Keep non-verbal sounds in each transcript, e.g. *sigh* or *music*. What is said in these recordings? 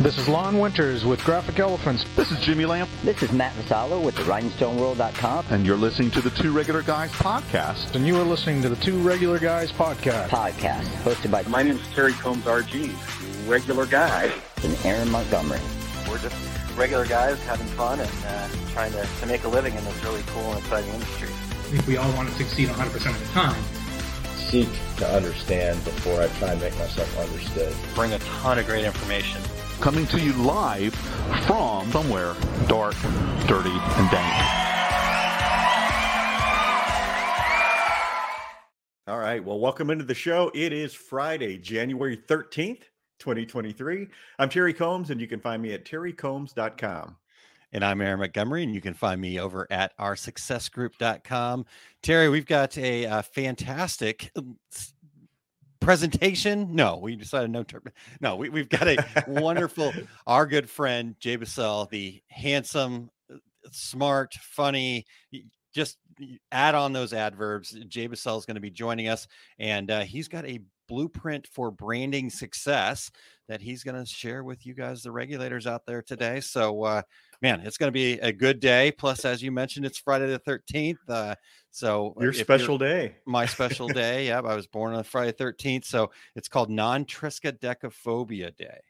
This is Lon Winters with Graphic Elephants. This is Jimmy Lamp. This is Matt Vassallo with the RhinestoneWorld.com. And you're listening to the Two Regular Guys podcast. And you are listening to the Two Regular Guys podcast. Podcast hosted by My name is Terry Combs RG, regular guy. and Aaron Montgomery. We're just regular guys having fun and uh, trying to, to make a living in this really cool and exciting industry. I think we all want to succeed 100% of the time. seek to understand before I try and make myself understood. Bring a ton of great information. Coming to you live from somewhere dark, dirty, and dank. All right. Well, welcome into the show. It is Friday, January 13th, 2023. I'm Terry Combs, and you can find me at terrycombs.com. And I'm Aaron Montgomery, and you can find me over at oursuccessgroup.com. Terry, we've got a, uh fantastic um, s- presentation. No, we decided no. Ter- no, we, we've got a wonderful, *laughs* our good friend Jay Busselle, the handsome, uh, smart, funny, just add on those adverbs. Jay Busselle is going to be joining us, and uh, he's got a blueprint for branding success that he's going to share with you guys, the regulators out there today. So, uh, man, it's going to be a good day. Plus, as you mentioned, it's Friday the 13th. Uh, so, Your special day. my *laughs* special day. Yep, I was born on Friday 13th. So, it's called non triskaidekaphobia day.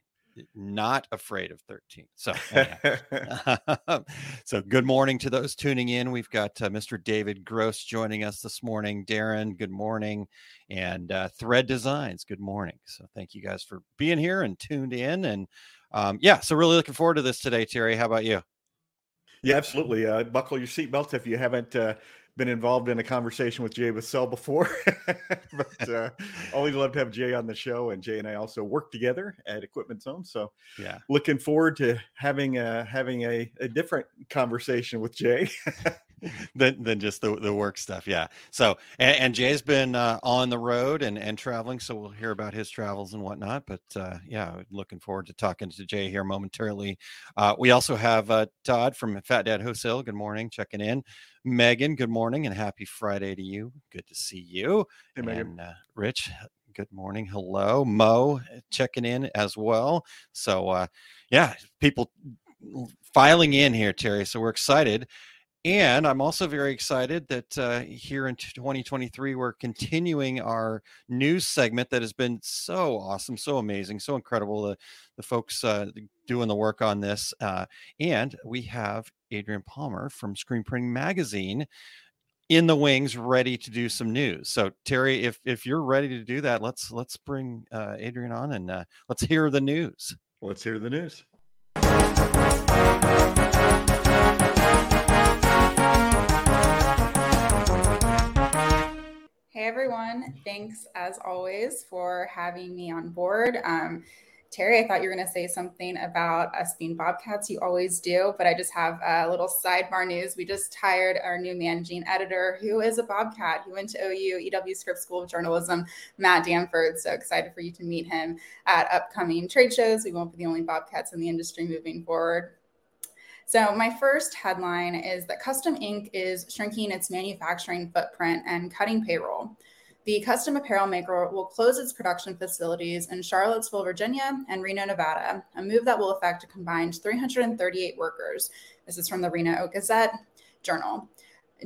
Not afraid of 13. So, *laughs* *laughs* so good morning to those tuning in. We've got uh, Mr. David Gross joining us this morning. Darren, good morning. And uh, Thread Designs, good morning. So thank you guys for being here and tuned in. And um, yeah, so really looking forward to this today, Terry. How about you? yeah, absolutely. Uh, buckle your seatbelts if you haven't uh, been involved in a conversation with Jay Busselle before. *laughs* but uh, always love to have Jay on the show. And Jay and I also work together at Equipment Zone. So Yeah. looking forward to having a, having a, a different conversation with Jay. *laughs* *laughs* than, than just the, the work stuff. Yeah. So, and, and Jay's been uh, on the road and, and traveling. So we'll hear about his travels and whatnot. But uh, yeah, looking forward to talking to Jay here momentarily. Uh, we also have uh, Todd from Fat Dad Wholesale. Good morning. Checking in. Megan, good morning and happy Friday to you. Good to see you. Hey, Megan. and uh, Rich, good morning. Hello. Mo uh, checking in as well. So, uh, yeah, people filing in here, Terry. So we're excited. And I'm also very excited that uh, here in 2023, we're continuing our news segment that has been so awesome, so amazing, so incredible. The, the folks uh, doing the work on this. Uh, and we have Adrian Palmer from Screen Printing Magazine in the wings ready to do some news so terry if if you're ready to do that let's let's bring uh adrian on and uh let's hear the news Let's hear the news. Everyone, thanks as always for having me on board. Um, Terry, I thought you were going to say something about us being Bobcats. You always do, but I just have a little sidebar news. We just hired our new managing editor, who is a Bobcat. He went to OU, EW Scripps School of Journalism, Matt Danford. So excited for you to meet him at upcoming trade shows. We won't be the only Bobcats in the industry moving forward. So, my first headline is that Custom Ink is shrinking its manufacturing footprint and cutting payroll. The custom apparel maker will close its production facilities in Charlottesville, Virginia, and Reno, Nevada, a move that will affect a combined 338 workers. This is from the Reno Gazette Journal.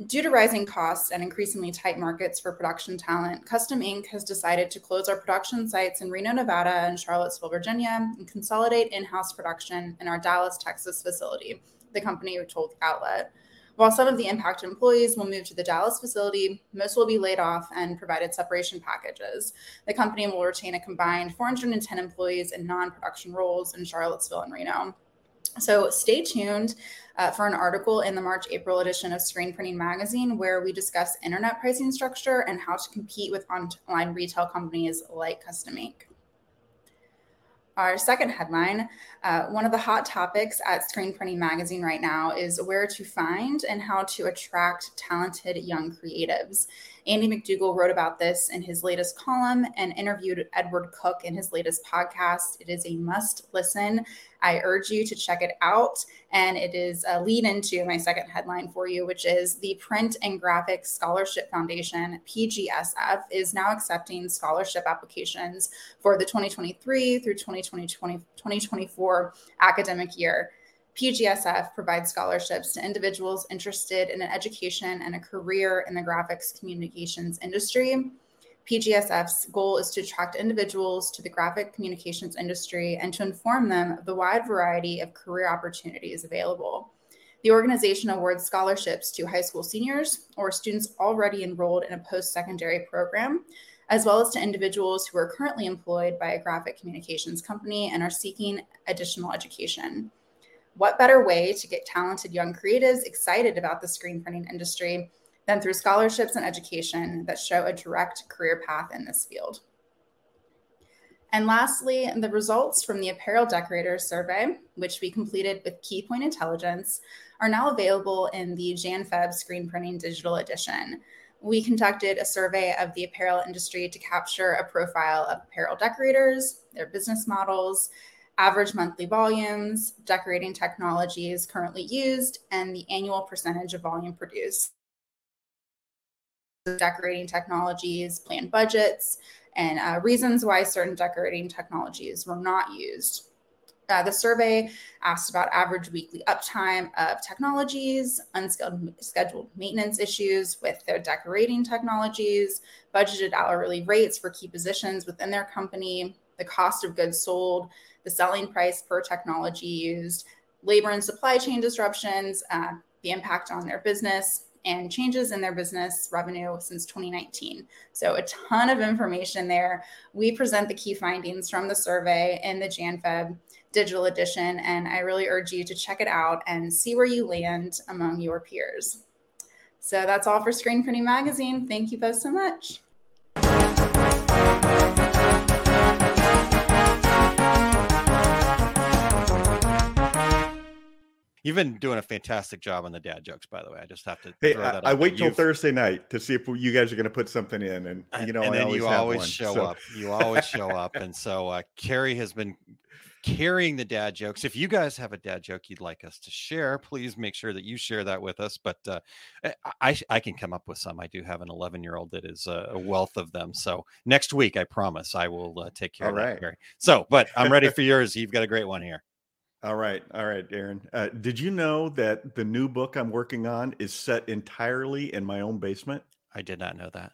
Due to rising costs and increasingly tight markets for production talent, Custom Ink has decided to close our production sites in Reno, Nevada, and Charlottesville, Virginia, and consolidate in house production in our Dallas, Texas facility, the company told the outlet. While some of the impacted employees will move to the Dallas facility, most will be laid off and provided separation packages. The company will retain a combined 410 employees in non production roles in Charlottesville and Reno. So stay tuned uh, for an article in the March April edition of Screen Printing Magazine where we discuss internet pricing structure and how to compete with online retail companies like Custom Ink. Our second headline uh, one of the hot topics at Screen Printing Magazine right now is where to find and how to attract talented young creatives. Andy McDougall wrote about this in his latest column and interviewed Edward Cook in his latest podcast. It is a must listen I urge you to check it out. And it is a lead into my second headline for you, which is the Print and Graphics Scholarship Foundation, PGSF, is now accepting scholarship applications for the 2023 through 2020, 2024 academic year. PGSF provides scholarships to individuals interested in an education and a career in the graphics communications industry. PGSF's goal is to attract individuals to the graphic communications industry and to inform them of the wide variety of career opportunities available. The organization awards scholarships to high school seniors or students already enrolled in a post secondary program, as well as to individuals who are currently employed by a graphic communications company and are seeking additional education. What better way to get talented young creatives excited about the screen printing industry than through scholarships and education that show a direct career path in this field. And lastly, the results from the Apparel Decorators Survey, which we completed with Keypoint Intelligence, are now available in the JanFeb Screen Printing Digital Edition. We conducted a survey of the apparel industry to capture a profile of apparel decorators, their business models, average monthly volumes, decorating technologies currently used, and the annual percentage of volume produced decorating technologies, planned budgets, and uh, reasons why certain decorating technologies were not used. Uh, the survey asked about average weekly uptime of technologies, unscheduled maintenance issues with their decorating technologies, budgeted hourly rates for key positions within their company, the cost of goods sold, the selling price per technology used, labor and supply chain disruptions, uh, the impact on their business, and changes in their business revenue since 2019. So, a ton of information there. We present the key findings from the survey in the JanFeb digital edition, and I really urge you to check it out and see where you land among your peers. So, that's all for Screen Printing Magazine. Thank you both so much. You've been doing a fantastic job on the dad jokes, by the way. I just have to. Hey, I, I wait till You've... Thursday night to see if you guys are going to put something in, and you know, and then always you always one, show so. up. You always show up, and so uh, Carrie has been carrying the dad jokes. If you guys have a dad joke you'd like us to share, please make sure that you share that with us. But uh, I, I can come up with some. I do have an 11 year old that is a wealth of them. So next week, I promise I will uh, take care All of right. that. Carrie. So, but I'm ready for yours. You've got a great one here. All right, all right, Aaron. Uh, did you know that the new book I'm working on is set entirely in my own basement? I did not know that.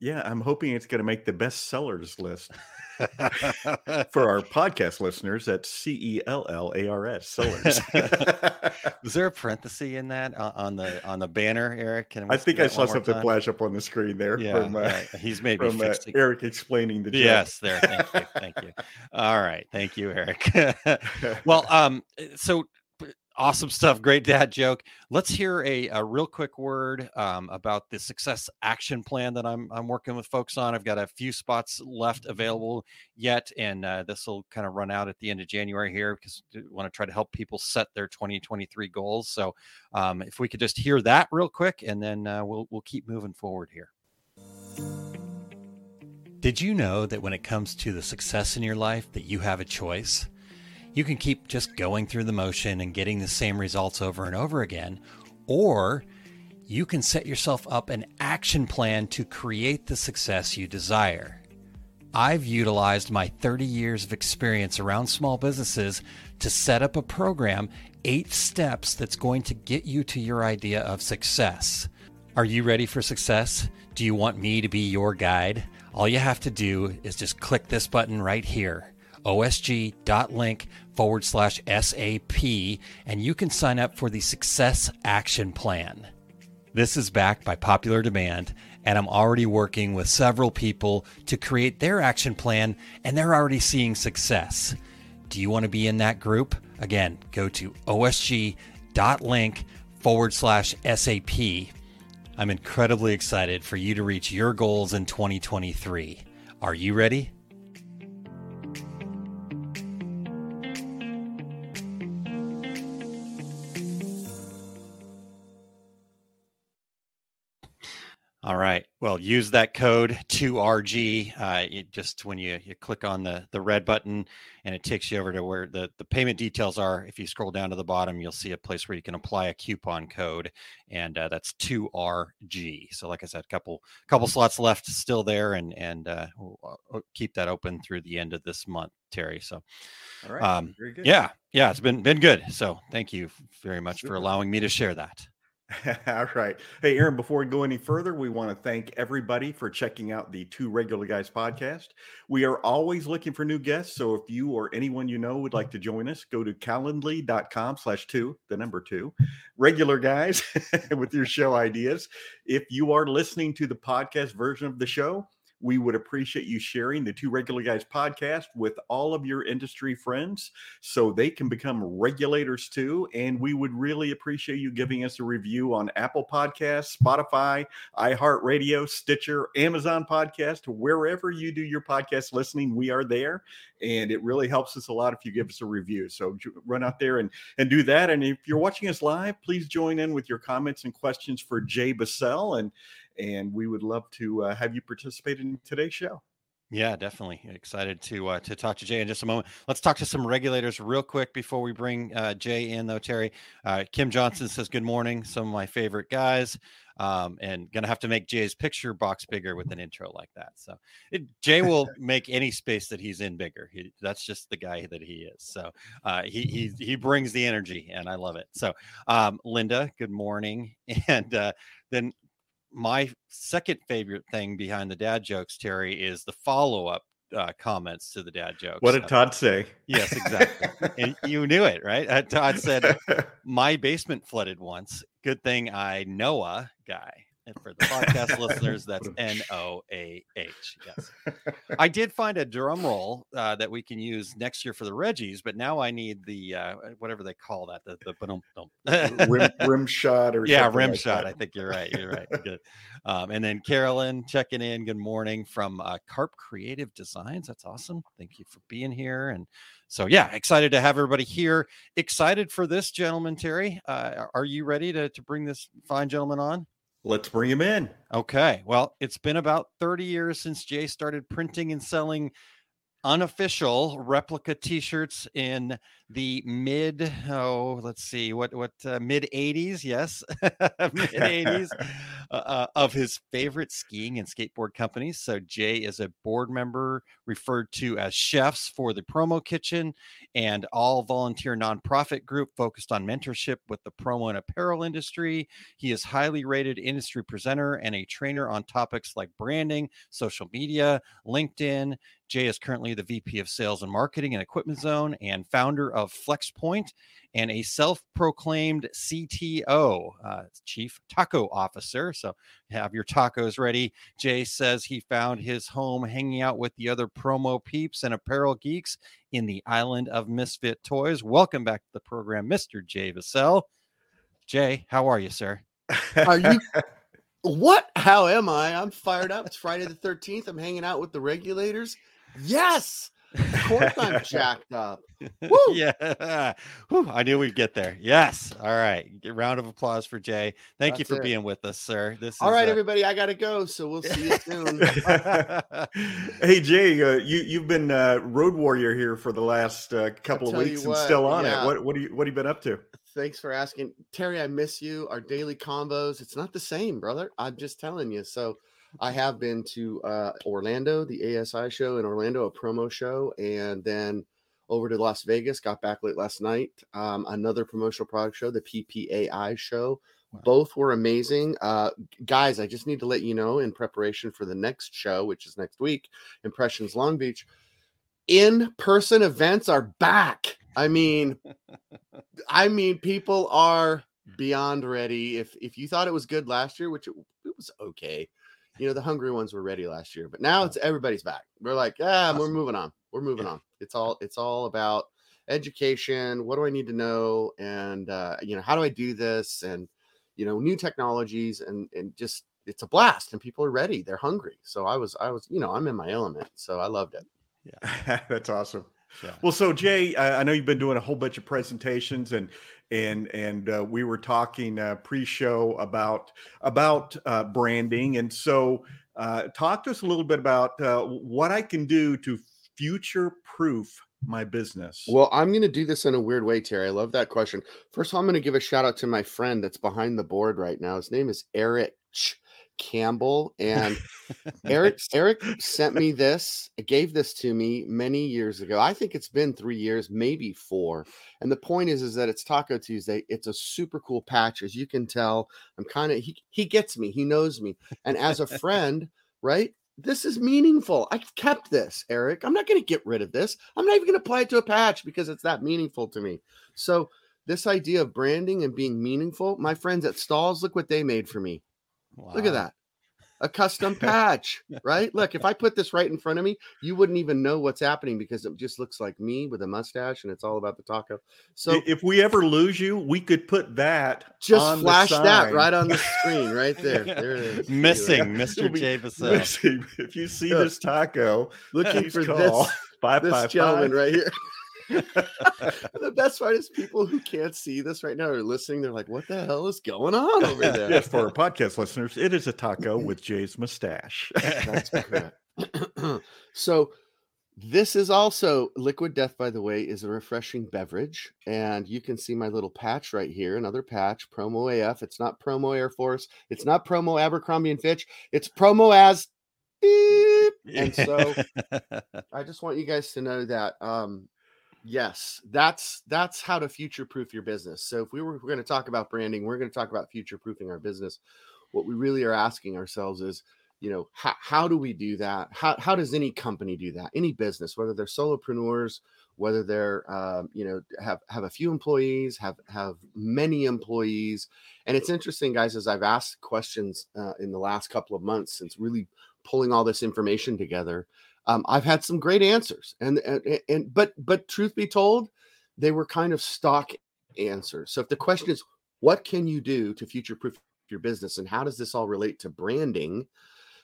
Yeah, I'm hoping it's going to make the best sellers list *laughs* for our podcast listeners. That's C E L L A R S sellers. *laughs* *laughs* Was there a parenthesis in that uh, on the on the banner, Eric? I think I saw something time? flash up on the screen there yeah, from uh, yeah. he's maybe from uh, Eric explaining the joke. Yes, there. Thank you, thank you. All right, thank you, Eric. well, um, so awesome stuff great dad joke. Let's hear a, a real quick word um, about the success action plan that I'm, I'm working with folks on. I've got a few spots left available yet and uh, this will kind of run out at the end of january here because i want to try to help people set their 2023 goals. So um, if we could just hear that real quick and then uh, we'll, we'll keep moving forward here. Did you know that when it comes to the success in your life that you have a choice you can keep just going through the motion and getting the same results over and over again, or you can set yourself up an action plan to create the success you desire. I've utilized my 30 years of experience around small businesses to set up a program, eight steps that's going to get you to your idea of success. Are you ready for success? Do you want me to be your guide? All you have to do is just click this button right here osg.link forward slash SAP, and you can sign up for the Success Action Plan. This is backed by popular demand, and I'm already working with several people to create their action plan, and they're already seeing success. Do you want to be in that group? Again, go to osg.link forward slash SAP. I'm incredibly excited for you to reach your goals in 2023. Are you ready? All right. Well, use that code 2RG. Uh, just when you, you click on the, the red button and it takes you over to where the, the payment details are. If you scroll down to the bottom, you'll see a place where you can apply a coupon code, and uh, that's 2RG. So, like I said, a couple couple slots left still there, and and uh, we'll uh, keep that open through the end of this month, Terry. So, All right. um, yeah, yeah, it's been been good. So, thank you very much Super. for allowing me to share that. *laughs* All right. Hey, Aaron, before we go any further, we want to thank everybody for checking out the Two Regular Guys podcast. We are always looking for new guests. So if you or anyone you know would like to join us, go to calendly.com slash two, the number two, regular guys *laughs* with your show ideas. If you are listening to the podcast version of the show, we would appreciate you sharing the Two Regular Guys podcast with all of your industry friends so they can become regulators too. And we would really appreciate you giving us a review on Apple Podcasts, Spotify, iHeartRadio, Stitcher, Amazon Podcast, wherever you do your podcast listening, we are there. And it really helps us a lot if you give us a review. So run out there and, and do that. And if you're watching us live, please join in with your comments and questions for Jay Busselle. And and we would love to uh, have you participate in today's show. Yeah, definitely excited to uh, to talk to Jay in just a moment. Let's talk to some regulators real quick before we bring uh, Jay in, though. Terry, uh, Kim Johnson says good morning. Some of my favorite guys, um, and gonna have to make Jay's picture box bigger with an intro like that. So it, Jay will *laughs* make any space that he's in bigger. He, that's just the guy that he is. So uh, he he he brings the energy, and I love it. So um, Linda, good morning, *laughs* and uh, then my second favorite thing behind the dad jokes, Terry, is the follow up uh, comments to the dad jokes. What did Todd say? Yes, exactly. and you knew it, right? Uh, Todd said, *laughs* "My basement flooded once. Good thing I Noah guy." And for the podcast listeners, that's *laughs* N O A H. Yes, I did find a drum roll uh, that we can use next year for the Reggies, but now I need the uh, whatever they call that the the rim, rim shot or *laughs* yeah rim like shot that. i think you're right you're right *laughs* good um, and then carolyn checking in good morning from uh, carp creative designs that's awesome thank you for being here and so yeah excited to have everybody here excited for this gentleman terry uh, are you ready to, to bring this fine gentleman on Let's bring him in. Okay. Well, it's been about 30 years since Jay started printing and selling unofficial replica t-shirts in the mid oh let's see what what uh, mid 80s yes *laughs* mid *laughs* 80s uh, uh, of his favorite skiing and skateboard companies. So jay is a board member referred to as chefs for the promo kitchen and all volunteer nonprofit group focused on mentorship with the promo and apparel industry. He is highly rated industry presenter and a trainer on topics like branding social media linkedin Jay is currently the VP of Sales and Marketing and Equipment Zone and founder of FlexPoint and a self proclaimed CTO, uh, Chief Taco Officer. So have your tacos ready. Jay says he found his home hanging out with the other promo peeps and apparel geeks in the island of Misfit Toys. Welcome back to the program, Mr. Jay Busselle. Jay, how are you, sir? Are you? *laughs* What? How am I? I'm fired up. It's Friday the 13th. I'm hanging out with the regulators. Yes. Of course I'm *laughs* jacked up. *laughs* Woo! yeah. Whew, I knew we'd get there. Yes. All right. Round of applause for Jay. Thank you for it. being with us, sir. This All is right, uh, everybody. I got to go. So we'll see you soon. *laughs* hey Jay, uh, you you've been uh, road warrior here for the last uh, couple of tell you weeks and still on yeah. it. What what do you what have you been up to? Thanks for asking. Terry, I miss you. Our daily combos. It's not the same, brother. I'm just telling you. So I have been to uh, Orlando, the ASI show in Orlando, a promo show, and then over to Las Vegas. Got back late last night. Um, another promotional product show, the PPAI show. Both were amazing. Uh, guys, I just need to let you know in preparation for the next show, which is next week, Impressions Long Beach, in person events are back. I mean, I mean, people are beyond ready. If if you thought it was good last year, which it, it was okay, you know, the hungry ones were ready last year, but now it's everybody's back. We're like, ah, we're moving on. We're moving on. It's all it's all about education. What do I need to know? And uh, you know, how do I do this? And you know, new technologies and and just it's a blast and people are ready. They're hungry. So I was I was, you know, I'm in my element. So I loved it. Yeah, *laughs* that's awesome. Yeah. Well, so Jay, I I know you've been doing a whole bunch of presentations, and and and uh, we were talking uh, pre-show about about uh, branding, and so uh, talk to us a little bit about uh, what I can do to future-proof my business. Well, I'm going to do this in a weird way, Terry. I love that question. First of all, I'm going to give a shout out to my friend that's behind the board right now. His name is Eric Campbell, and *laughs* Eric Eric sent me this, gave this to me many years ago. I think it's been three years, maybe four. And the point is, is that it's Taco Tuesday. It's a super cool patch, as you can tell. I'm kind of he he gets me, he knows me, and as a friend, right? This is meaningful. I kept this, Eric. I'm not going to get rid of this. I'm not even going to apply it to a patch because it's that meaningful to me. So this idea of branding and being meaningful, my friends at Stahls', look what they made for me. Wow. Look at that. A custom *laughs* patch, right? Look, if I put this right in front of me, you wouldn't even know what's happening because it just looks like me with a mustache and it's all about the taco. So if we ever lose you, we could put that just flash that right on the *laughs* screen, right there. There it is. Missing *laughs* Mr. J. Missing. If you see this taco, looking for this, five, this five, gentleman five. right here. *laughs* the best part is people who can't see this right now are listening. They're like, "What the hell is going on over *laughs* there?" yes, for our podcast listeners, it is a taco *laughs* with Jay's mustache. That's correct. *clears throat* so, this is also Liquid Death. By the way, is a refreshing beverage, and you can see my little patch right here. Another patch, promo AF. It's not promo Air Force. It's not promo Abercrombie and Fitch. It's promo as beep. And so, I just want you guys to know that um, Yes, that's that's how to future proof your business. So if we were, going to talk about branding, we're going to talk about future proofing our business. What we really are asking ourselves is, you know, how, how do we do that? How, how does any company do that? Any business, whether they're solopreneurs, whether they're, um, you know, have have a few employees, have have many employees, and it's interesting, guys, as I've asked questions uh, in the last couple of months since really pulling all this information together um, I've had some great answers, and, and and but but truth be told, they were kind of stock answers. So if the question is, what can you do to future proof your business, and how does this all relate to branding?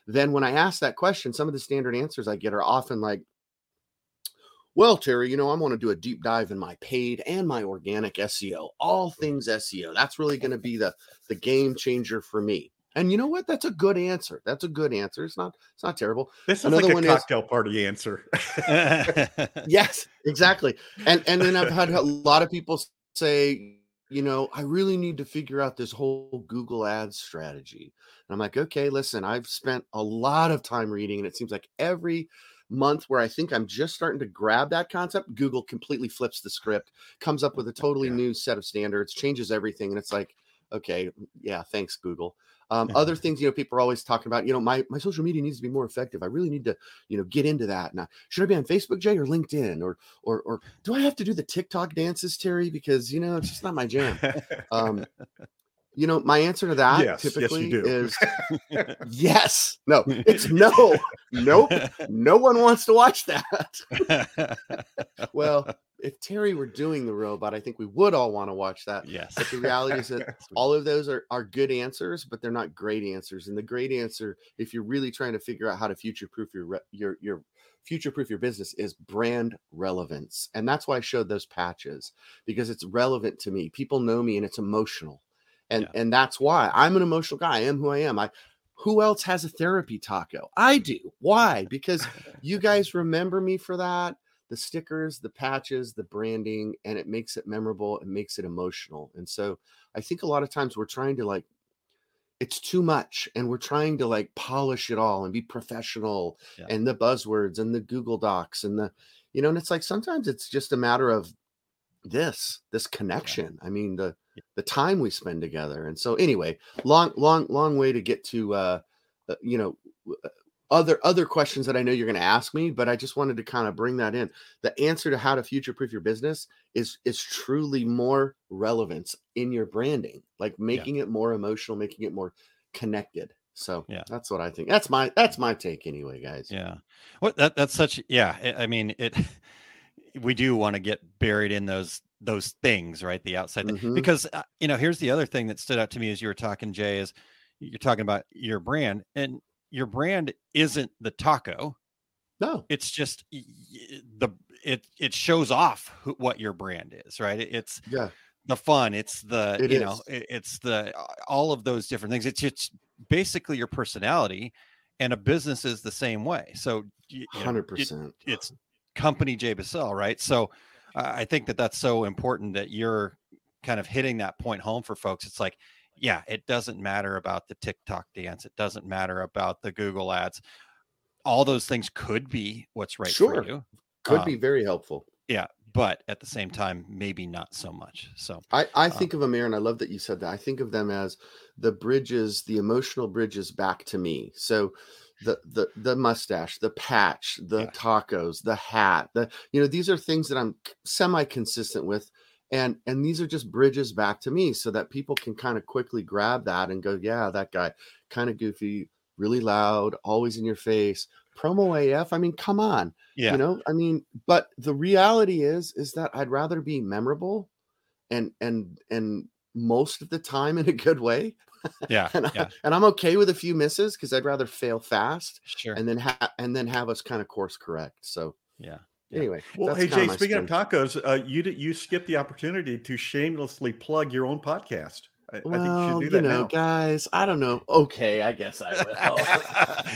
Then when I ask that question, some of the standard answers I get are often like, well, Terry, you know, I want to do a deep dive in my paid and my organic SEO, all things SEO. That's really going to be the the game changer for me. And you know what? That's a good answer. That's a good answer. It's not. It's not terrible. This is Another like a cocktail is, party answer. *laughs* *laughs* yes, exactly. And and then I've had a lot of people say, you know, I really need to figure out this whole Google Ads strategy. And I'm like, okay, listen, I've spent a lot of time reading, and it seems like every month where I think I'm just starting to grab that concept, Google completely flips the script, comes up with a totally yeah. new set of standards, changes everything, and it's like, okay, yeah, thanks, Google. Um, other things, you know, people are always talking about, you know, my, my social media needs to be more effective. I really need to, you know, get into that. Now, should I be on Facebook, Jay, or LinkedIn, or or or do I have to do the TikTok dances, Terry? Because you know, it's just not my jam. Um, *laughs* *laughs* you know, my answer to that yes, typically yes is *laughs* yes. No, it's no. nope. No one wants to watch that. well, if Terry were doing the robot, I think we would all want to watch that. Yes. But the reality is that *laughs* all of those are, are good answers, but they're not great answers. And the great answer, if you're really trying to figure out how to future proof your your your future proof your business, is brand relevance. And that's why I showed those patches because it's relevant to me. People know me and it's emotional. And yeah. and that's why I'm an emotional guy. I am who I am. I who else has a therapy taco? I do. Why? Because you *laughs* guys remember me for that the stickers, the patches, the branding, and it makes it memorable. It makes it emotional. And so I think a lot of times we're trying to like, it's too much and we're trying to like polish it all and be professional yeah. and the buzzwords and the Google Docs and the, you know, and it's like sometimes it's just a matter of this, this connection. Yeah. I mean, the, the time we spend together. And so anyway, long, long, long way to get to, uh, uh you know, uh, other other questions that I know you're going to ask me, but I just wanted to kind of bring that in. The answer to how to future proof your business is is truly more relevance in your branding, like making yeah. it more emotional, making it more connected. So yeah, that's what I think. That's my that's my take anyway, guys. Yeah. What that that's such yeah. I mean it. *laughs* We do want to get buried in those those things, right? The outside mm-hmm. because uh, you know here's the other thing that stood out to me as you were talking, Jay, is you're talking about your brand and your brand isn't the taco. No, it's just the it it shows off who, what your brand is, right? It's yeah. the fun. It's the It you know it, it's the all of those different things. It's it's basically your personality, and a business is the same way. So you know, Hundred it- it's company Jay Busselle, right? So I think that that's so important that you're kind of hitting that point home for folks. It's like, yeah, it doesn't matter about the TikTok dance. It doesn't matter about the Google ads. All those things could be what's right Sure. for you. Could be Um, very helpful. Yeah, but at the same time, maybe not so much. So I, I uh, think of them, Aaron. I love that you said that. I think of them as the bridges, the emotional bridges back to me. So the the the mustache, the patch, the Yeah. tacos, the hat, the you know, these are things that I'm semi consistent with. And and these are just bridges back to me so that people can kind of quickly grab that and go, yeah, that guy, kind of goofy, really loud, always in your face. Promo AF. I mean, come on yeah, you know i mean but the reality is is that i'd rather be memorable and and and most of the time in a good way yeah, *laughs* and, yeah, I, and i'm okay with a few misses because i'd rather fail fast sure, and then have and then have us kind of course correct so yeah. Yeah. anyway Well, hey Jay, speaking spin. of tacos, uh, you did, you skipped the opportunity to shamelessly plug your own podcast. I, I think you well should do you that know now. guys i don't know okay i guess i will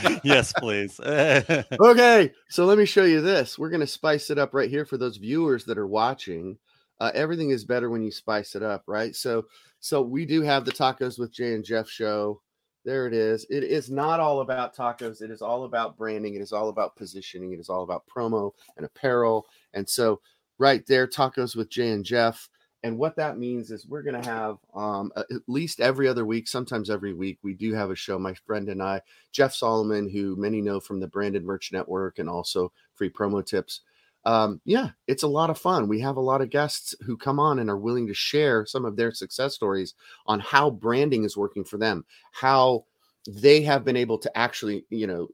*laughs* yes, please. *laughs* okay, so let me show you this. We're going to spice it up right here for those viewers that are watching. Uh, everything is better when you spice it up, right? So, so we do have the tacos with Jay and Jeff show. There it is. It is not all about tacos. It is all about branding. It is all about positioning. It is all about promo and apparel. And so, right there, tacos with Jay and Jeff. And what that means is we're going to have um, at least every other week, sometimes every week, we do have a show. My friend and I, Jeff Solomon, who many know from the Branded Merch Network and also free promo tips. Um, yeah, it's a lot of fun. We have a lot of guests who come on and are willing to share some of their success stories on how branding is working for them, how they have been able to actually, you know,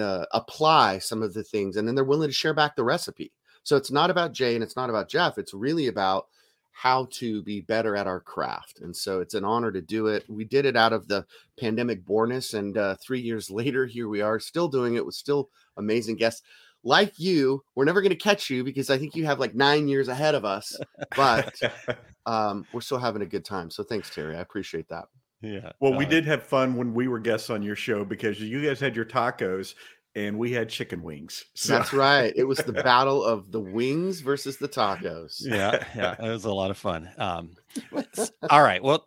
uh, apply some of the things, and then they're willing to share back the recipe. So it's not about Jay and it's not about Jeff. It's really about how to be better at our craft. And so it's an honor to do it. We did it out of the pandemic borness. And uh, three years *laughs* later, here we are still doing it with still amazing guests like you. We're never going to catch you because I think you have like nine years ahead of us, but *laughs* um, we're still having a good time. So thanks, Terry. I appreciate that. yeah. Well, we uh, did have fun when we were guests on your show because you guys had your tacos and we had chicken wings. So- That's right. It was the *laughs* battle of the wings versus the tacos. yeah, yeah, it was a lot of fun. Um, *laughs* all right. Well,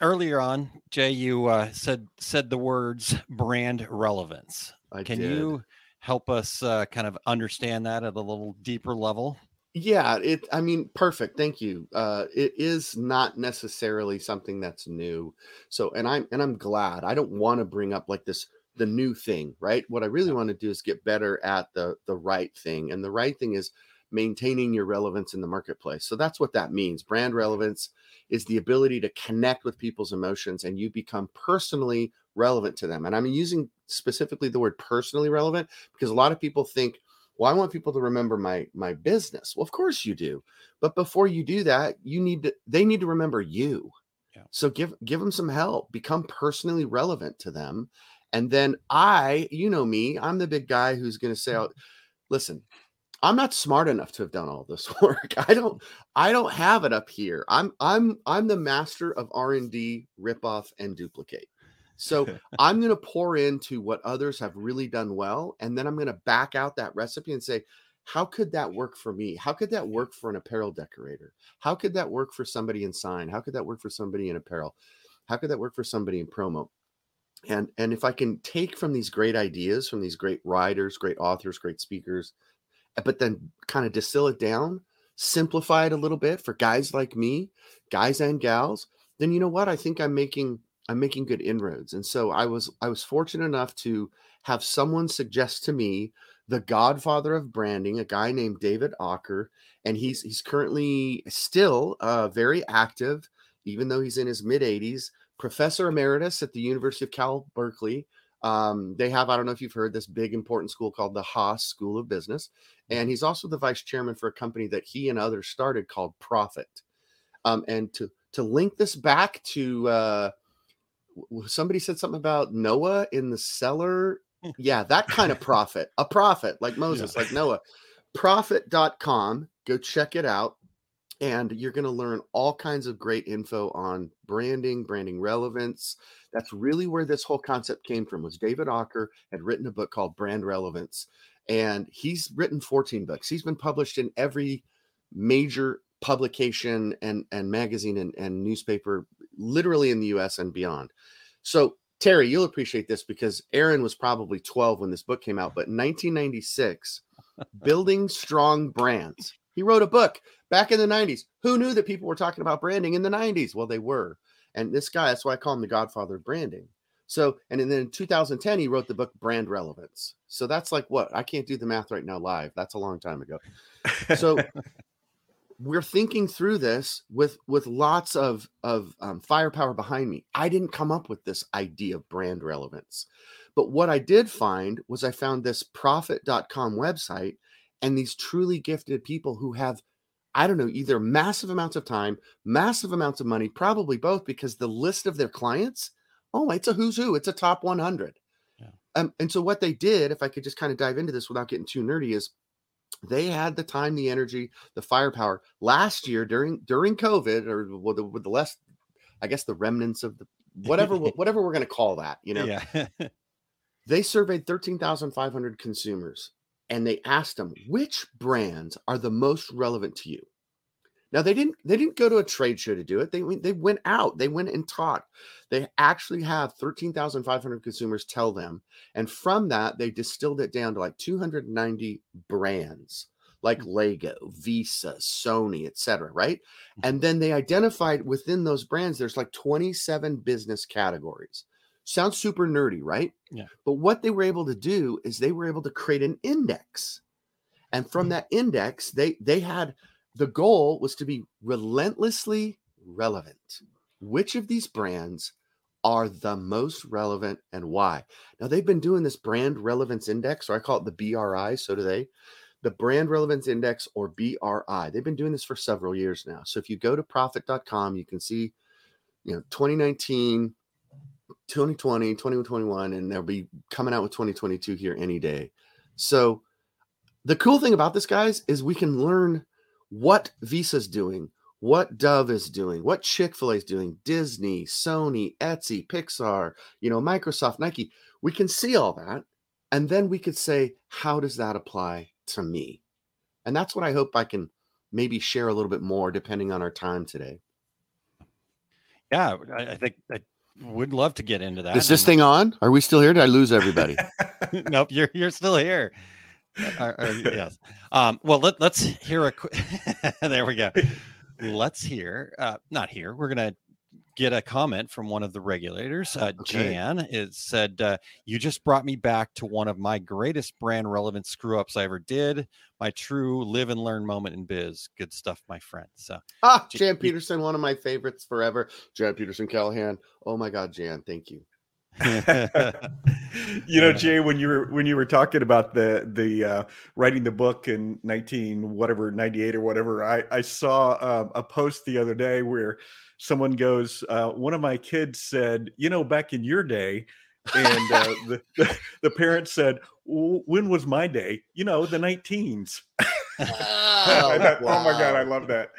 earlier on, Jay, you uh, said said the words brand relevance. I Can did. you help us uh, kind of understand that at a little deeper level? Yeah, it I mean, perfect. Thank you. Uh it is not necessarily something that's new. So and I'm and I'm glad. I don't want to bring up like this the new thing, right? What I really want to do is get better at the the right thing. And the right thing is maintaining your relevance in the marketplace. So that's what that means. Brand relevance is the ability to connect with people's emotions and you become personally relevant to them. And I'm using specifically the word personally relevant because a lot of people think well i want people to remember my my business. Well of course you do but before you do that you need to they need to remember you. Yeah. so give give them some help become personally relevant to them and then i you know me i'm the big guy who's going to say oh, listen i'm not smart enough to have done all this *laughs* work. I don't i don't have it up here. I'm i'm i'm the master of r&d rip off and duplicate so *laughs* I'm going to pour into what others have really done well. And then I'm going to back out that recipe and say, how could that work for me? How could that work for an apparel decorator? How could that work for somebody in sign? How could that work for somebody in apparel? How could that work for somebody in promo? And and if I can take from these great ideas, from these great writers, great authors, great speakers, uh, but then kind of distill it down, simplify it a little bit for guys like me, guys and gals, then you know what? I think I'm making I'm making good inroads. And so I was I was fortunate enough to have someone suggest to me the godfather of branding, a guy named David Aaker, and he's he's currently still uh, very active, even though he's in his mid 80s, professor emeritus at the University of Cal Berkeley. Um, they have I don't know if you've heard this big important school called the Haas School of Business, and he's also the vice chairman for a company that he and others started called Prophet. Um, and to to link this back to uh, somebody said something about Noah in the cellar. Hmm. Yeah, that kind of prophet, a prophet like Moses, like Noah. Prophet.com, go check it out. and you're going to learn all kinds of great info on branding branding relevance that's really where this whole concept came from was david Aaker had written a book called brand relevance and he's written 14 books he's been published in every major publication and and magazine and, and newspaper literally in the us and beyond so terry you'll appreciate this because aaron was probably 12 when this book came out but 1996 building strong brands he wrote a book back in the 90s. Who knew that people were talking about branding in the 90s? Well, they were. And this guy, that's why I call him the godfather of branding. So, and then in 2010, he wrote the book Brand Relevance. So that's like what? I can't do the math right now live. That's a long time ago. So we're thinking through this with with lots of of um, firepower behind me. I didn't come up with this idea of brand relevance, but what I did find was I found this prophet.com website and these truly gifted people who have I don't know, either massive amounts of time, massive amounts of money, probably both, because the list of their clients, oh, it's a who's who, it's a top 100. Yeah. Um, and so what they did, if I could just kind of dive into this without getting too nerdy, is they had the time, the energy, the firepower last year during during COVID, or with the, with the less, I guess, the remnants of the whatever *laughs* whatever we're going to call that, you know. Yeah. *laughs* they surveyed thirteen thousand five hundred consumers and they asked them which brands are the most relevant to you. Now they didn't they didn't go to a trade show to do it. They they went out. They went and talked. They actually have 13,500 consumers tell them and from that they distilled it down to like 290 brands like hmm. Lego, Visa, Sony, etc., right? Hmm. And then they identified within those brands there's like 27 business categories. Sounds super nerdy, right? Yeah. But what they were able to do is they were able to create an index. And from mm. that index, they they had the goal was to be relentlessly relevant. Which of these brands are the most relevant and why? Now they've been doing this brand relevance index, or I call it the BRI, so do they. The brand relevance index or BRI. They've been doing this for several years now. So if you go to prophet.com, you can see you know 2019 2020, 2021, and they'll be coming out with 2022 here any day. So the cool thing about this, guys, is we can learn what Visa's doing, what Dove is doing, what Chick-fil-A is doing, Disney, Sony, Etsy, Pixar, you know, Microsoft, Nike. We can see all that. And then we could say, how does that apply to me? And that's what I hope I can maybe share a little bit more depending on our time today. Yeah, I think I would love to get into that. Is this thing on? Are we still here? Did I lose everybody? *laughs* nope, you're you're still here. Uh, uh, *laughs* yes. Um, well, let, let's hear a. Quick *laughs* there we go. Let's hear. Uh, not here. We're gonna get a comment from one of the regulators. Uh, okay. Jan it said, uh, "You just brought me back to one of my greatest brand relevant screw ups I ever did. My true live and learn moment in biz. Good stuff, my friend." So, ah, Jan Peterson, one of my favorites forever. Jan Peterson Callahan. Oh my God, Jan, thank you. *laughs* you know, Jay, when you were when you were talking about the the uh, writing the book in nineteen whatever ninety eight or whatever, I I saw uh, a post the other day where someone goes, uh, one of my kids said, you know, back in your day, and uh, *laughs* the, *laughs* the, the parent said, when was my day? You know, the 19s. Oh, wow. *laughs* oh, my god, I love that.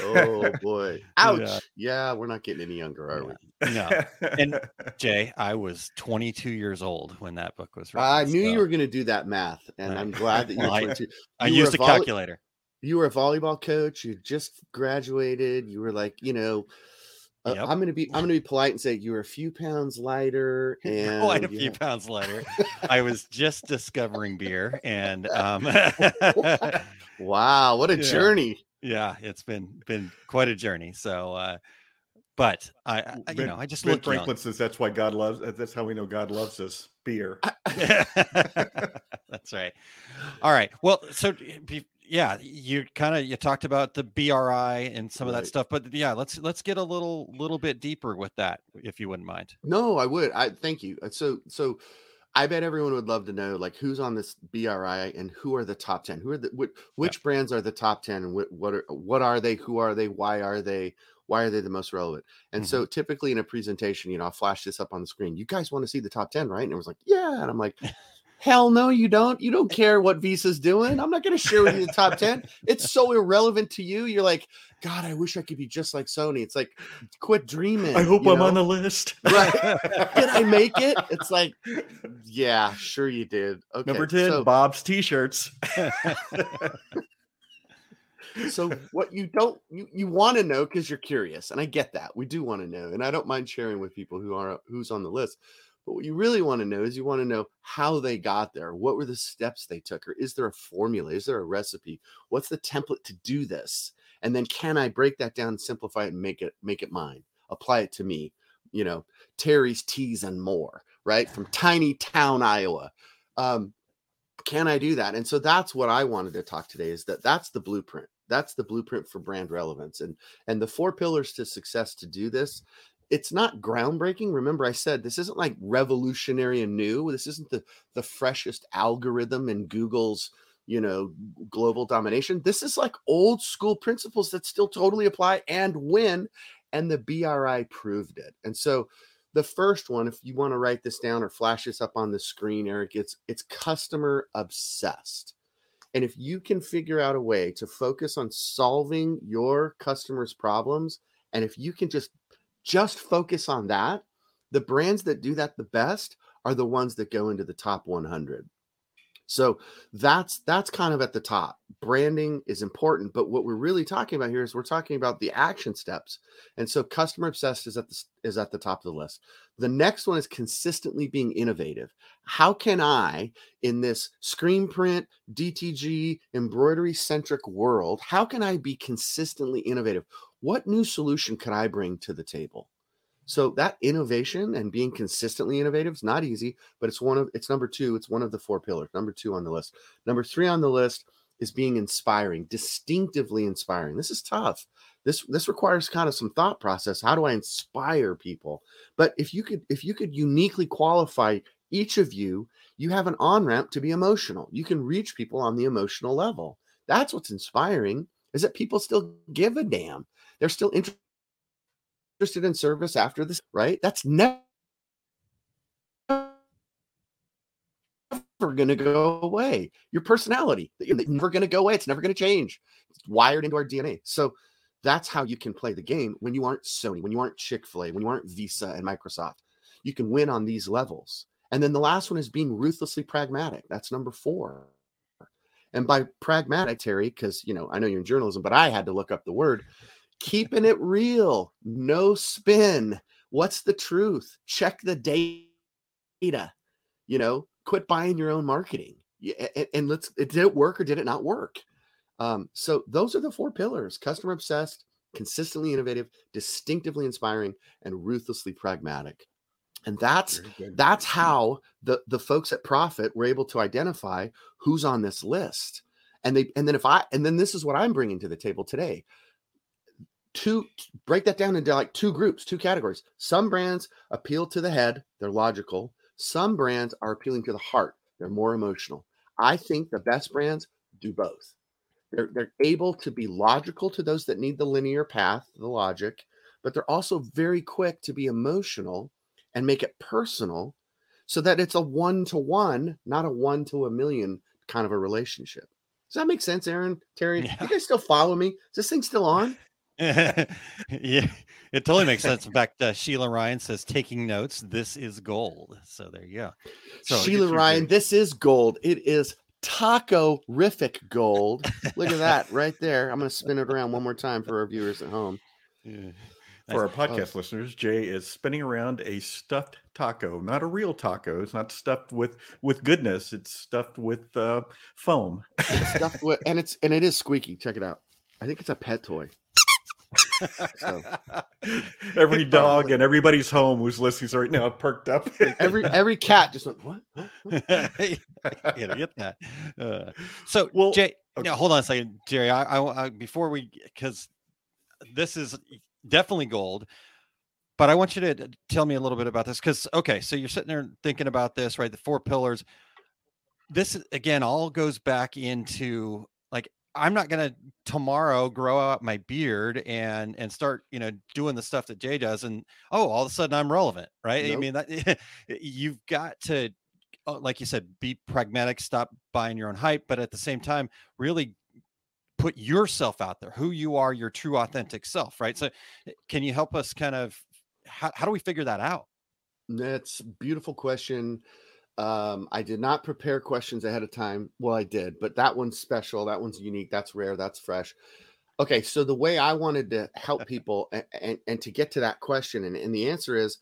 oh *laughs* boy. Ouch. Yeah. yeah. we're not getting any younger, are we? No. And Jay, I was 22 years old when that book was written. I knew so. you were going to do that math, and I'm glad that *laughs* you're well, 22. I, I used a volley- calculator you were a volleyball coach you just graduated you were like you know uh, yep. i'm gonna be i'm gonna be polite and say you were a few pounds lighter *laughs* and quite a few pounds lighter *laughs* i was just discovering beer and um *laughs* wow what a yeah. journey yeah it's been been quite a journey so uh but I, I you ben, know, I just Ben look Franklin young. says that's why God loves. That's how we know God loves us. Beer. that's right. All right. Well, so yeah, you kind of you talked about the BRI and some right. of that stuff, but yeah, let's let's get a little little bit deeper with that, if you wouldn't mind. No, I would. I thank you. So so, I bet everyone would love to know like who's on this BRI and who are the top ten. Who are the which, which yeah. brands are the top ten and what what are what are they? Who are they? Why are they? Why are they the most relevant? And mm-hmm. so typically in a presentation, you know, I'll flash this up on the screen. You guys want to see the top ten, right? And it was like, yeah, and I'm like. Hell no, you don't. You don't care what Visa's doing. I'm not going to share with you the top 10. It's so irrelevant to you. You're like, God, I wish I could be just like Sony. It's like, quit dreaming. I hope I'm know? on the list. Right. *laughs* Did I make it? It's like, yeah, sure you did. Okay. Number 10, so- Bob's t-shirts. *laughs* so what you don't you, you want to know because you're curious and i get that we do want to know and i don't mind sharing with people who are who's on the list but what you really want to know is you want to know how they got there what were the steps they took or is there a formula is there a recipe? What's the template to do this? And then can i break that down simplify it and make it make it mine? Apply it to me you know terry's teas and more right from tiny town iowa. Um can i do that? And so that's what i wanted to talk today is that that's the blueprint. That's the blueprint for brand relevance. And and the four pillars to success to do this it's not groundbreaking remember i said this isn't like revolutionary and new this isn't the the freshest algorithm in google's you know global domination this is like old school principles that still totally apply and win and the bri proved it. And so the first one if you want to write this down or flash this up on the screen eric it's it's customer obsessed. And if you can figure out a way to focus on solving your customers' problems, and if you can just just focus on that, the brands that do that the best are the ones that go into the top 100. So that's that's kind of at the top. Branding is important, but what we're really talking about here is we're talking about the action steps. And so customer obsessed is at the is at the top of the list. The next one is consistently being innovative. How can I in this screen print, DTG, embroidery centric world, how can I be consistently innovative? What new solution could I bring to the table? So that innovation and being consistently innovative is not easy, but it's one of it's number 2, it's one of the four pillars. Number 2 on the list. Number 3 on the list is being inspiring, distinctively inspiring. This is tough. This this requires kind of some thought process. How do I inspire people? But if you could if you could uniquely qualify each of you, you have an on-ramp to be emotional. You can reach people on the emotional level. That's what's inspiring is that people still give a damn. They're still interested in service after this, right? That's never going to go away. Your personality, it's never going to go away. It's never going to change. It's wired into our DNA. So that's how you can play the game when you aren't Sony, when you aren't Chick fil A, when you aren't Visa and Microsoft. You can win on these levels. And then the last one is being ruthlessly pragmatic. That's number four. And by pragmatic, Terry, because you know I know you're in journalism, but I had to look up the word keeping it real, no spin. What's the truth? Check the data. You know, quit buying your own marketing. And, and let's did it work or did it not work? Um, so those are the four pillars: customer obsessed, consistently innovative, distinctively inspiring, and ruthlessly pragmatic. And that's that's how the the folks at Prophet were able to identify who's on this list. And they and then if I and then this is what I'm bringing to the table today two break that down into like two groups, two categories. Some brands appeal to the head, they're logical. Some brands are appealing to the heart, they're more emotional. I think the best brands do both. They're, they're able to be logical to those that need the linear path, the logic, but they're also very quick to be emotional and make it personal so that it's a one to one, not a one to a million kind of a relationship. Does that make sense, Aaron? Terry? Yeah. You guys still follow me? Is this thing still on? *laughs* yeah, it totally makes sense. In fact, uh, Sheila Ryan says, taking notes, this is gold. So there you go. So Sheila Ryan, this is gold. It is taco rific gold. Look at that right there. I'm going to spin it around one more time for our viewers at home. *laughs* Yeah. For our podcast oh. listeners, Jay is spinning around a stuffed taco, not a real taco. It's not stuffed with with goodness. It's stuffed with uh, foam. It's stuffed with, and it's and it is squeaky. Check it out. I think it's a pet toy. So, *laughs* every dog and everybody's home who's listening right now perked up. *laughs* every every cat just went what? *laughs* Gotta get that. Uh, so, well, Jay, okay. now hold on a second, Jerry. I, I, I before we because this is definitely gold. But I want you to tell me a little bit about this because okay, so you're sitting there thinking about this, right? The four pillars. This again all goes back into I'm not gonna tomorrow grow out my beard and and start you know doing the stuff that Jay does and oh all of a sudden I'm relevant right nope. I mean that, *laughs* you've got to uh, like you said, be pragmatic, stop buying your own hype, but at the same time, really put yourself out there, who you are, your true authentic self, right? So, eh, can you help us kind of how, how do we figure that out? That's a beautiful question. Um, I did not prepare questions ahead of time. Well, I did, but that one's special. That one's unique. That's rare. That's fresh. Okay, so the way I wanted to help *laughs* people and, and, and to get to that question, and, and the answer is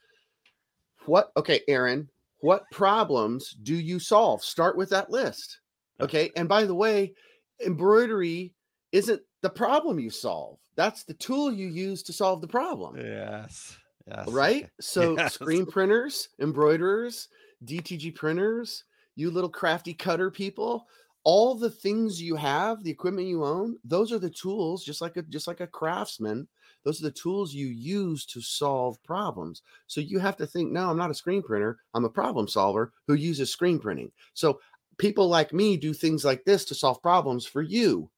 what okay, Aaron, what problems do you solve? Start with that list. Okay. And by the way, embroidery isn't the problem you solve. That's the tool you use to solve the problem. Yes. Yes. Right? *laughs* So Yes. screen printers, embroiderers, DTG printers, you little crafty cutter people, all the things you have, the equipment you own, those are the tools just like a just like a craftsman. Those are the tools you use to solve problems. So you have to think, no, I'm not a screen printer. I'm a problem solver who uses screen printing. So people like me do things like this to solve problems for you.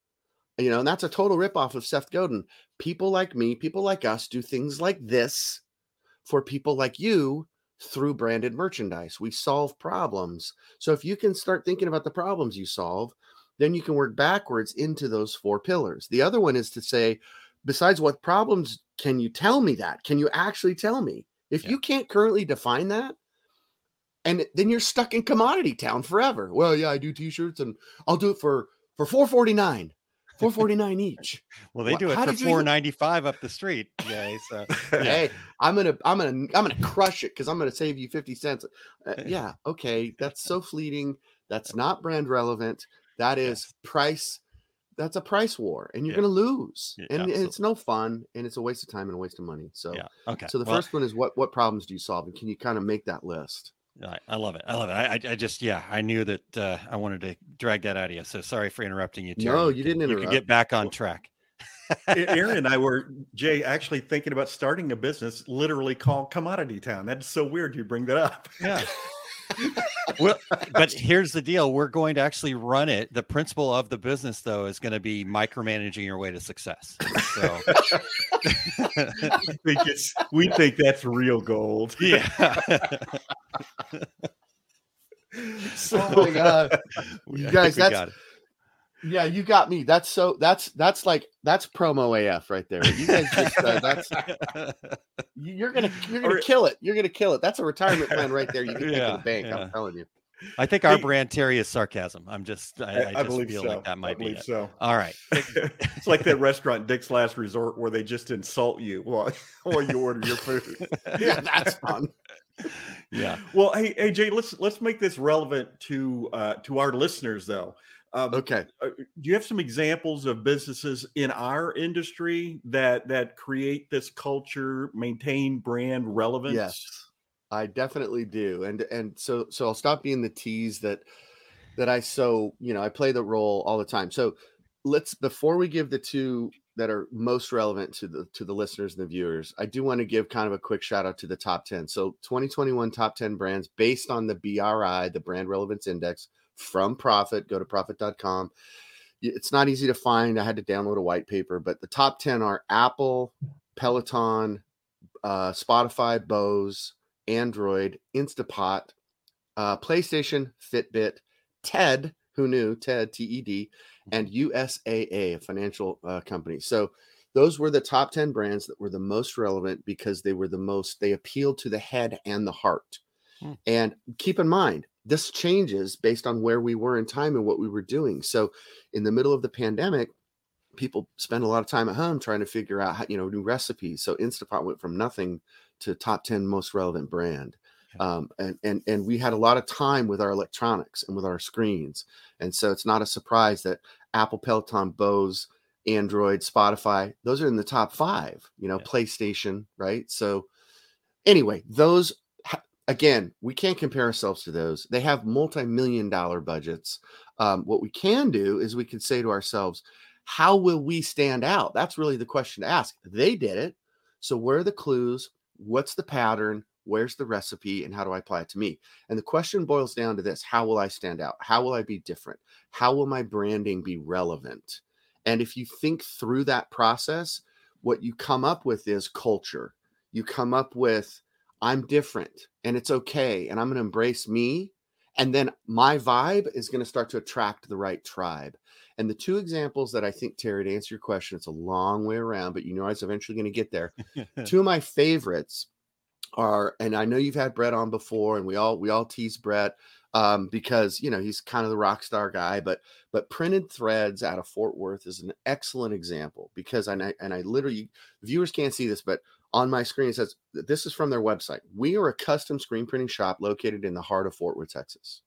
You know, and that's a total ripoff of Seth Godin. People like me, people like us do things like this for people like you through branded merchandise. We solve problems. So if you can start thinking about the problems you solve, then you can work backwards into those four pillars. The other one is to say, besides what problems can you tell me that? Can you actually tell me? If you can't currently define that, and then you're stuck in commodity town forever. Well, yeah, I do t-shirts and I'll do it for for 449. 449 each. *laughs* Well, they do it how for four ninety five up the street. Yeah. So *laughs* yeah. Hey, I'm gonna, I'm gonna, I'm gonna crush it because I'm gonna save you 50 cents. Uh, yeah, okay, that's so *laughs* fleeting. That's not brand relevant. That is price. That's a price war, and you're Yeah. gonna lose. Yeah, and absolutely. it's no fun, and it's a waste of time and a waste of money. So, Yeah. Okay. So the Well- first one is what what problems do you solve, and can you kind of make that list? I, I love it. I love it. I, I- just, yeah, I knew that uh, I wanted to drag that out of you. So sorry for interrupting you. Terry. No, you didn't You can get back on track. *laughs* Aaron and I were Jay actually thinking about starting a business literally called Commodity Town. That's so weird you bring that up. Yeah. *laughs* well, but here's the deal: we're going to actually run it. The principle of the business, though, is going to be micromanaging your way to success. So, *laughs* we think it's we think that's real gold. yeah. So, *laughs* Oh my god, *laughs* We- you guys, think we that's got it. Yeah, you got me. That's so that's that's like that's promo AF right there. You guys just uh, that's *laughs* you- you're gonna you're gonna kill it. You're gonna kill it. That's a retirement plan right there. You *laughs* can take to the bank. yeah. I'm telling you. I think our Hey- brand Terry is sarcasm. I'm just, I, I, I, just believe feel so. like that might be believe it. so. All right. *laughs* it's like that restaurant Dick's Last Resort where they just insult you while, while you order your food. Yeah, that's fun. Yeah. Well, hey, hey, Jay, let's let's make this relevant to uh, to our listeners, though. Um, Okay. uh, do you have some examples of businesses in our industry that that create this culture, maintain brand relevance? Yes, I definitely do. And and so so I'll stop being the tease that that I so you know I play the role all the time. So let's before we give the two that are most relevant to the to the listeners and the viewers, I do want to give kind of a quick shout out to the top 10. So 2021 top 10 brands based on the BRI, the brand relevance index from Prophet. Go to prophet.com. It's not easy to find. I had to download a white paper, but the top 10 are Apple, Peloton, uh, Spotify, Bose, Android, Instapot, uh, PlayStation, Fitbit, TED, who knew TED, T E D, and USAA, a financial uh, company. So those were the top 10 brands that were the most relevant because they were the most, they appealed to the head and the heart. Hmm. And keep in mind, this changes based on where we were in time and what we were doing. So in the middle of the pandemic, people spend a lot of time at home trying to figure out how, you know, new recipes. So Instapot went from nothing to top 10 most relevant brand. Um, and, and, and we had a lot of time with our electronics and with our screens. And so it's not a surprise that Apple, Peloton, Bose, Android, Spotify, those are in the top five, you know, Yeah. PlayStation, right? So anyway, those again, we can't compare ourselves to those. They have multi-million dollar budgets. Um, what we can do is we can say to ourselves, how will we stand out? That's really the question to ask. They did it. So where are the clues? What's the pattern? Where's the recipe? And how do I apply it to me? And the question boils down to this How will I stand out? How will I be different? How will my branding be relevant? And if you think through that process, what you come up with is culture. You come up with, I'm different and it's okay. And I'm going to embrace me and then my vibe is going to start to attract the right tribe. And the two examples that I think, Terry, to answer your question, it's a long way around, but you know I was eventually going to get there. *laughs* two of my favorites are, and I know you've had Brett on before, and we all we all tease Brett um, because you know he's kind of the rock star guy. But but printed threads out of Fort Worth is an excellent example because I and I literally viewers can't see this, but on my screen it says this is from their website. We are a custom screen printing shop located in the heart of Fort Worth, Texas.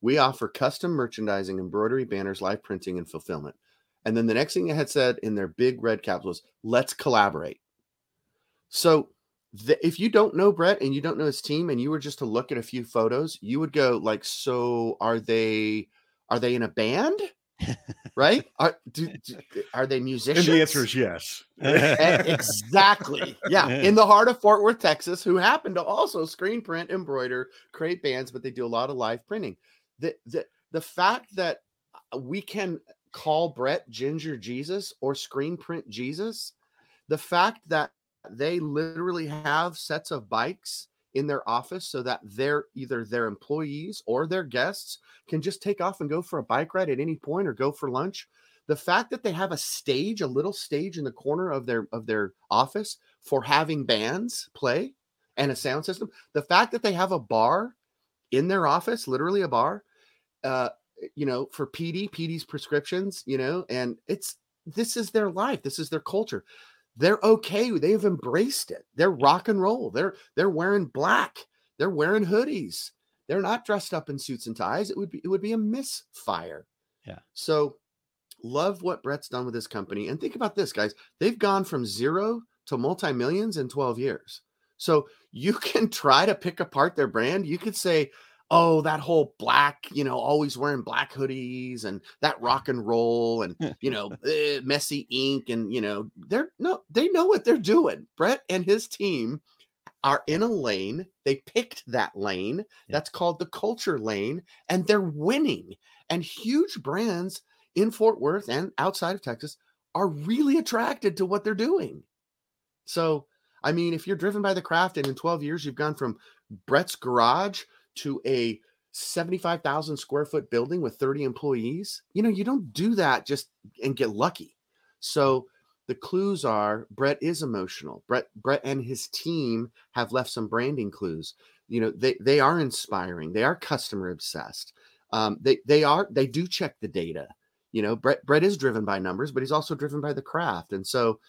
We offer custom merchandising, embroidery, banners, live printing, and fulfillment. And then the next thing it had said in their big red caps was, let's collaborate. So the, if you don't know Brett and you don't know his team and you were just to look at a few photos, you would go like, so are they are they in a band? Right? Are do, do, are they musicians? And the answer is yes. exactly. Yeah, *laughs* in the heart of Fort Worth, Texas, who happen to also screen print, embroider, create bands, but they do a lot of live printing. The the the fact that uh, we can call Brett Ginger Jesus or screen print Jesus, the fact that they literally have sets of bikes in their office so that their either their employees or their guests can just take off and go for a bike ride at any point or go for lunch. The fact that they have a stage a little stage in the corner of their of their office for having bands play and a sound system the fact that they have a bar in their office literally a bar uh you know for pd pd's prescriptions you know and it's this is their life. This is their culture they're okay. They've embraced it. They're rock and roll. They're they're wearing black. They're wearing hoodies. They're not dressed up in suits and ties. It would be it would be a misfire. Yeah. So love what Brett's done with this company. And think about this, guys. They've gone from zero to multi-millions in 12 years. So you *laughs* can try to pick apart their brand. You could say, oh, that whole black, you know, always wearing black hoodies and that rock and roll and, *laughs* you know, eh, messy ink. And, you know, they're no, they know what they're doing. Brett and his team are in a lane. They picked that lane. That's called the culture lane, and they're winning. And huge brands in Fort Worth and outside of Texas are really attracted to what they're doing. So, I mean, if you're driven by the craft and in 12 years you've gone from Brett's garage to a 75,000 square foot building with 30 employees, you know, you don't do that just and get lucky. So the clues are Brett is emotional. Brett Brett and his team have left some branding clues. You know, they they are inspiring. They are customer obsessed. Um, they they are they do check the data. You know, Brett Brett is driven by numbers, but he's also driven by the craft. And so,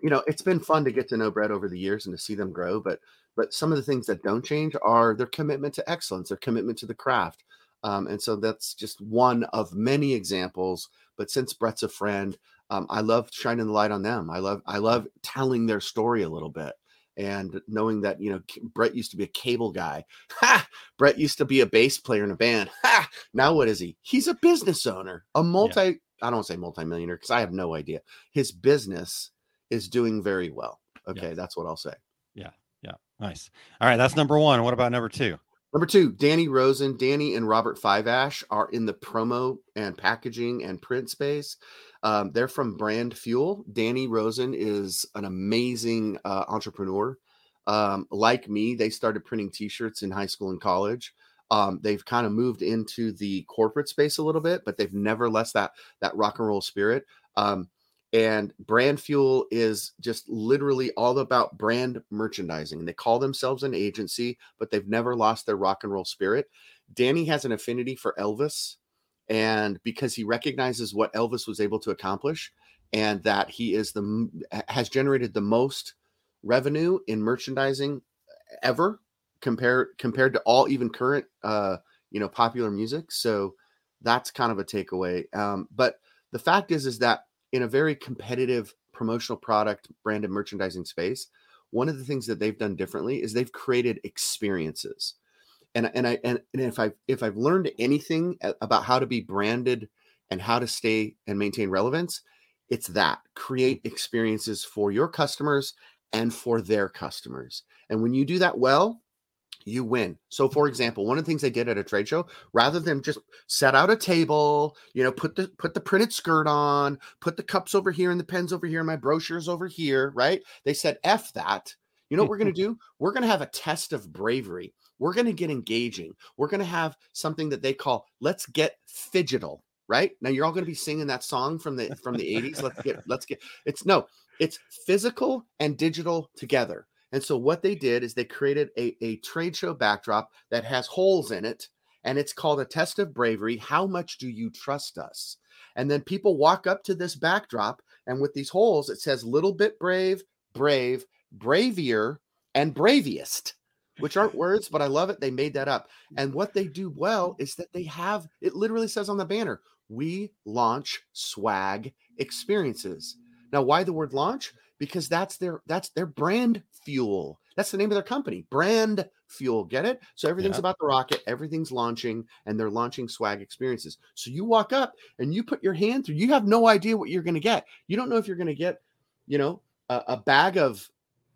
you know, it's been fun to get to know Brett over the years and to see them grow. But but some of the things that don't change are their commitment to excellence, their commitment to the craft. Um, and so that's just one of many examples. But since Brett's a friend, um, I love shining the light on them. I love I love telling their story a little bit and knowing that you know Brett used to be a cable guy. Ha! Brett used to be a bass player in a band. Ha! Now what is he? He's a business owner, a multi. Yeah. I don't say multimillionaire because I have no idea. His business is doing very well. Okay, yeah. that's what I'll say. Yeah. Nice. All right, that's number one. What about number two? Number two, Danny Rosen, Danny and Robert Fiveash are in the promo and packaging and print space. Um, they're from Brand Fuel. Danny Rosen is an amazing uh, entrepreneur. Um, like me, they started printing T-shirts in high school and college. Um, they've kind of moved into the corporate space a little bit, but they've never left that that rock and roll spirit. Um, and brand fuel is just literally all about brand merchandising. And they call themselves an agency but they've never lost their rock and roll spirit. Danny has an affinity for elvis and because he recognizes what elvis was able to accomplish and that he is the has generated the most revenue in merchandising ever compared compared to all even current uh you know popular music. So that's kind of a takeaway. Um but the fact is is that in a very competitive promotional product branded merchandising space one of the things that they've done differently is they've created experiences. And and i and, and if i if i've learned anything about how to be branded and how to stay and maintain relevance it's that. Create experiences for your customers and for their customers. And when you do that well you win. So, for example, one of the things they did at a trade show, rather than just set out a table, you know, put the put the printed skirt on, put the cups over here and the pens over here, my brochures over here, right? They said, "F that." You know what we're going *laughs* to do? We're going to have a test of bravery. we're going to get engaging. We're going to have something that they call let's get fidgetal, right? Now you're all going to be singing that song from the from the 80s. Let's get let's get it's no, it's physical and digital together. And so what they did is they created a, a trade show backdrop that has holes in it and it's called a test of bravery. How much do you trust us? And then people walk up to this backdrop, and with these holes, it says little bit brave, brave, bravier, and braviest, which aren't words, but I love it. They made that up. And what they do well is that they have it literally says on the banner, we launch swag experiences. Now, why the word launch? Because that's their that's their brand fuel. That's the name of their company, brand fuel. Get it? So everything's Yeah. about the rocket, everything's launching, and they're launching swag experiences. So you walk up and you put your hand through, you have no idea what you're going to get. You don't know if you're going to get, you know, a, a bag of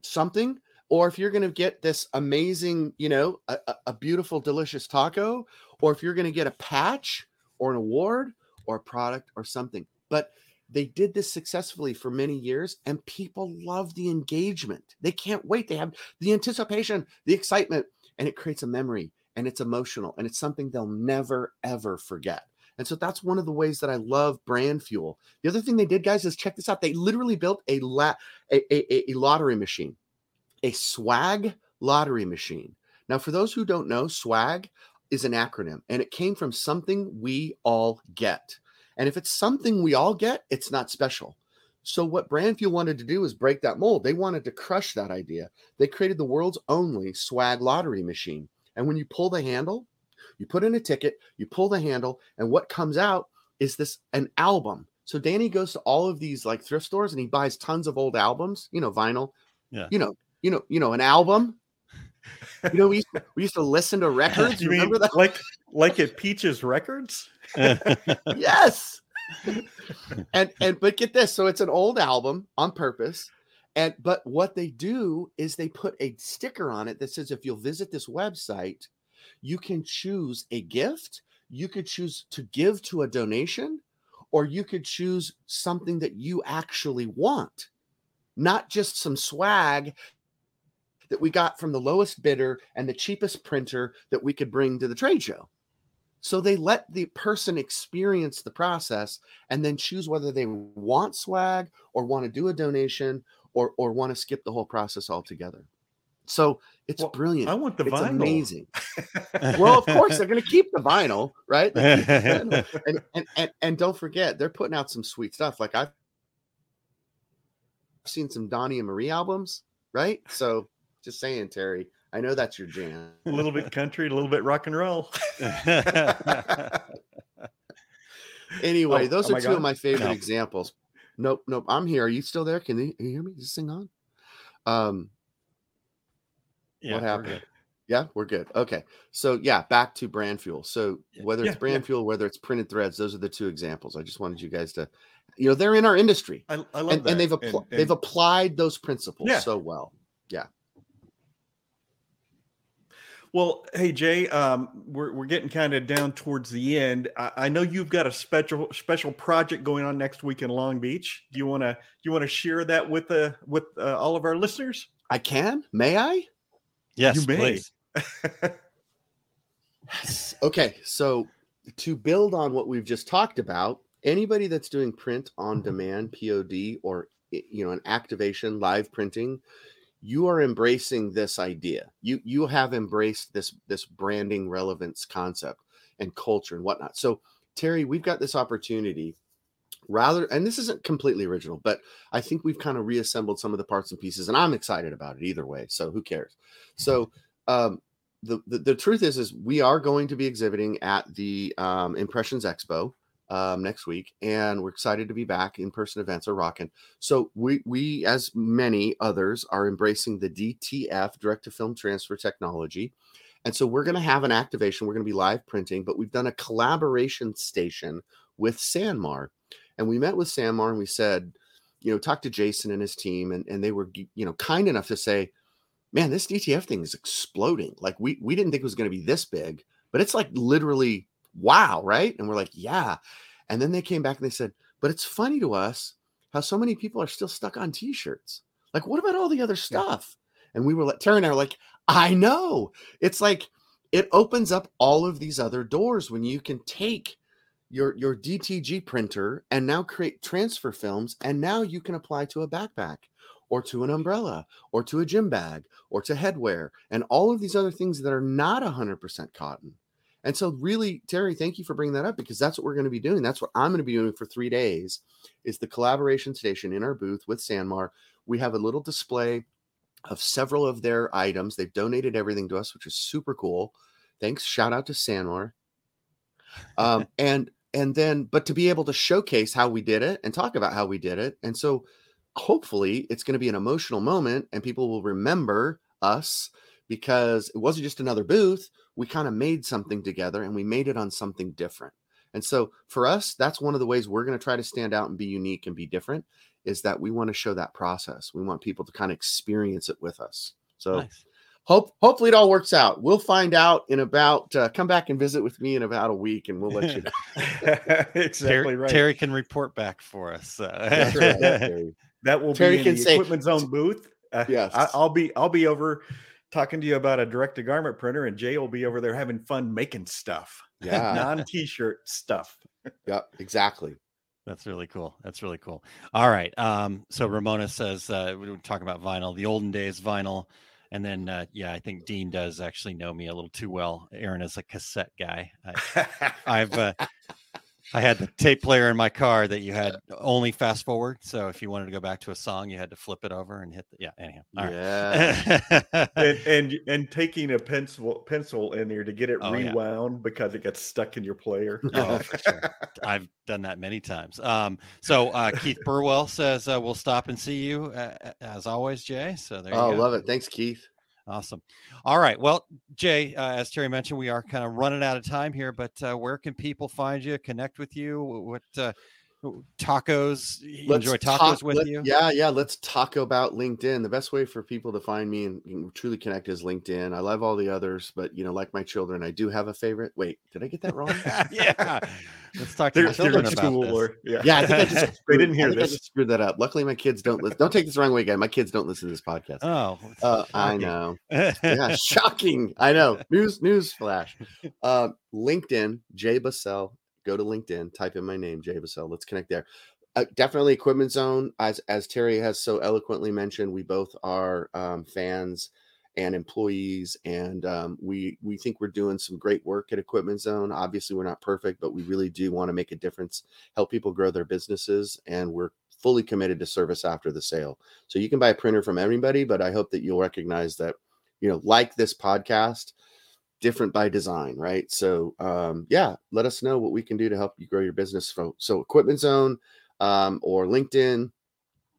something or if you're going to get this amazing, you know, a, a- beautiful, delicious taco, or if you're going to get a patch or an award or a product or something. But they did this successfully for many years and people love the engagement. They can't wait. They have the anticipation, the excitement, and it creates a memory and it's emotional and it's something they'll never, ever forget. And so that's one of the ways that I love brand fuel. The other thing they did, guys, is check this out. They literally built a, la- a, a, a lottery machine, a swag lottery machine. Now, for those who don't know, swag is an acronym and it came from something we all get. And if it's something we all get, it's not special. So, what Brand Fuel wanted to do is break that mold. They wanted to crush that idea. They created the world's only swag lottery machine. And when you pull the handle, you put in a ticket, you pull the handle, and what comes out is this an album. So Danny goes to all of these like thrift stores and he buys tons of old albums, you know, vinyl. Yeah. You know, you know, you know, an album. You know, we used to, we used to listen to *laughs* records. You mean remember that? like like at Peaches Records? Yes. *laughs* and and but get this, so it's an old album on purpose. And but what they do is they put a sticker on it that says if you'll visit this website, you can choose a gift, you could choose to give to a donation, or you could choose something that you actually want, not just some swag that we got from the lowest bidder and the cheapest printer that we could bring to the trade show. So they let the person experience the process and then choose whether they want swag or want to do a donation or or want to skip the whole process altogether. So it's Well, brilliant. I want the it's vinyl. amazing. *laughs* well, of course they're going to keep the vinyl, right? The vinyl. *laughs* and, and and and don't forget they're putting out some sweet stuff. Like I've seen some Donnie and Marie albums, right? So just saying, Terry, I know that's your jam. a little bit country, a little bit rock and roll. *laughs* Anyway, Oh, those am are two gone? of my favorite No. examples. Nope, nope. I'm here. Are you still there? Can you, can you hear me? Is this thing on? Um, Yeah, what happened? Yeah, we're good. Okay. So yeah, back to brand fuel. So Yeah. whether it's brand yeah. fuel, whether it's printed threads, those are the two examples. I just wanted you guys to, you know, they're in our industry. I, I love And, that. and they've appl- And- they've applied those principles Yeah. so well. Well, hey Jay, um, we're we're getting kind of down towards the end. I, I know you've got a special special project going on next week in Long Beach. Do you want to you want to share that with uh, with uh, all of our listeners? I can. May I? Yes, You may. please. *laughs* Okay, so to build on what we've just talked about, anybody that's doing print on demand, POD, or you know, an activation, live printing, you are embracing this idea. You you have embraced this this branding relevance concept and culture and whatnot. So Terry, we've got this opportunity rather and this isn't completely original but i think we've kind of reassembled some of the parts and pieces and i'm excited about it either way so who cares so um the, the, the truth is is we are going to be exhibiting at the um, impressions expo um, next week and we're excited to be back in person events are rocking. So we we as many others are embracing the dtf direct to film transfer technology. And so we're going to have an activation we're going to be live printing but we've done a collaboration station with sanmar. And we met with sanmar and we said you know talk to jason and his team and, and they were you know kind enough to say man, this DTF thing is exploding. Like we we didn't think it was going to be this big, but it's like literally wow, right? And we're like, yeah. And then they came back and they said, but it's funny to us how so many people are still stuck on t-shirts. Like, what about all the other stuff? And we were like, Terry and I were like, I know. It's like it opens up all of these other doors when you can take your your DTG printer and now create transfer films and now you can apply to a backpack or to an umbrella or to a gym bag or to headwear and all of these other things that are not 100% cotton. And so really Terry, thank you for bringing that up because that's what we're going to be doing. That's what I'm going to be doing for 3 days is the collaboration station in our booth with Sanmar. We have a little display of several of their items. They've donated everything to us, which is super cool. Thanks. Shout out to Sanmar. Um, *laughs* and and then, but to be able to showcase how we did it and talk about how we did it. And so hopefully it's going to be an emotional moment and people will remember us because it wasn't just another booth. We kind of made something together and we made it on something different. And so for us, that's one of the ways we're going to try to stand out and be unique and be different is that we want to show that process. We want people to kind of experience it with us. So nice. hope hopefully it all works out. We'll find out in about uh, come back and visit with me in about a week and we'll let you *laughs* know. exactly Terry, right. Terry can report back for us. Uh, *laughs* That's right. Terry. That will Terry be in can the say- equipment zone booth. Uh, Yes. I, I'll be I'll be over talking to you about a direct to garment printer, and Jay will be over there having fun making stuff. *laughs* Yeah. non t-shirt stuff. yeah, exactly. That's really cool. That's really cool. All right. Um, so Ramona says uh, we were talking about vinyl, the olden days vinyl, and then uh, yeah, I think Dean does actually know me a little too well. Aaron is a cassette guy. I, *laughs* I've uh, I had the tape player in my car that you had only fast forward. So if you wanted to go back to a song, you had to flip it over and hit the yeah. Anyhow, all right. Yeah. *laughs* and, and and taking a pencil pencil in there to get it Oh, yeah. rewound because it gets stuck in your player. Oh, for sure. I've done that many times. Um, so uh, Keith Burwell says uh, we'll stop and see you uh, as always, Jay. So there you oh, go. love it. Thanks, Keith. Awesome. All right. Well, Jay, uh, as Terry mentioned, we are kind of running out of time here, but uh, where can people find you, connect with you? What uh, tacos? Enjoy tacos talk- with let- you? Yeah, yeah. Let's talk about LinkedIn. The best way for people to find me and, and truly connect is LinkedIn. I love all the others, but you know, like my children, I do have a favorite. Wait, did I get that wrong? *laughs* yeah. Let's talk to your children about school this. or yeah. Yeah, I think I just *laughs* they didn't hear think I screwed that up. Luckily, my kids don't listen. Don't take this the wrong way, guy. My kids don't listen to this podcast. Oh, Uh, I know. *laughs* yeah, shocking. I know. News news flash. Uh, LinkedIn, Jay Busselle. Go to LinkedIn, type in my name, Jay Busselle. Let's connect there. Uh, definitely Equipment Zone, as as Terry has so eloquently mentioned. We both are um, fans and employees, and um, we we think we're doing some great work at Equipment Zone. Obviously, we're not perfect, but we really do want to make a difference, help people grow their businesses, and we're fully committed to service after the sale. So you can buy a printer from anybody, but I hope that you'll recognize that, you know, like this podcast, different by design, right? So um, yeah, let us know what we can do to help you grow your business. So, so Equipment Zone um, or LinkedIn,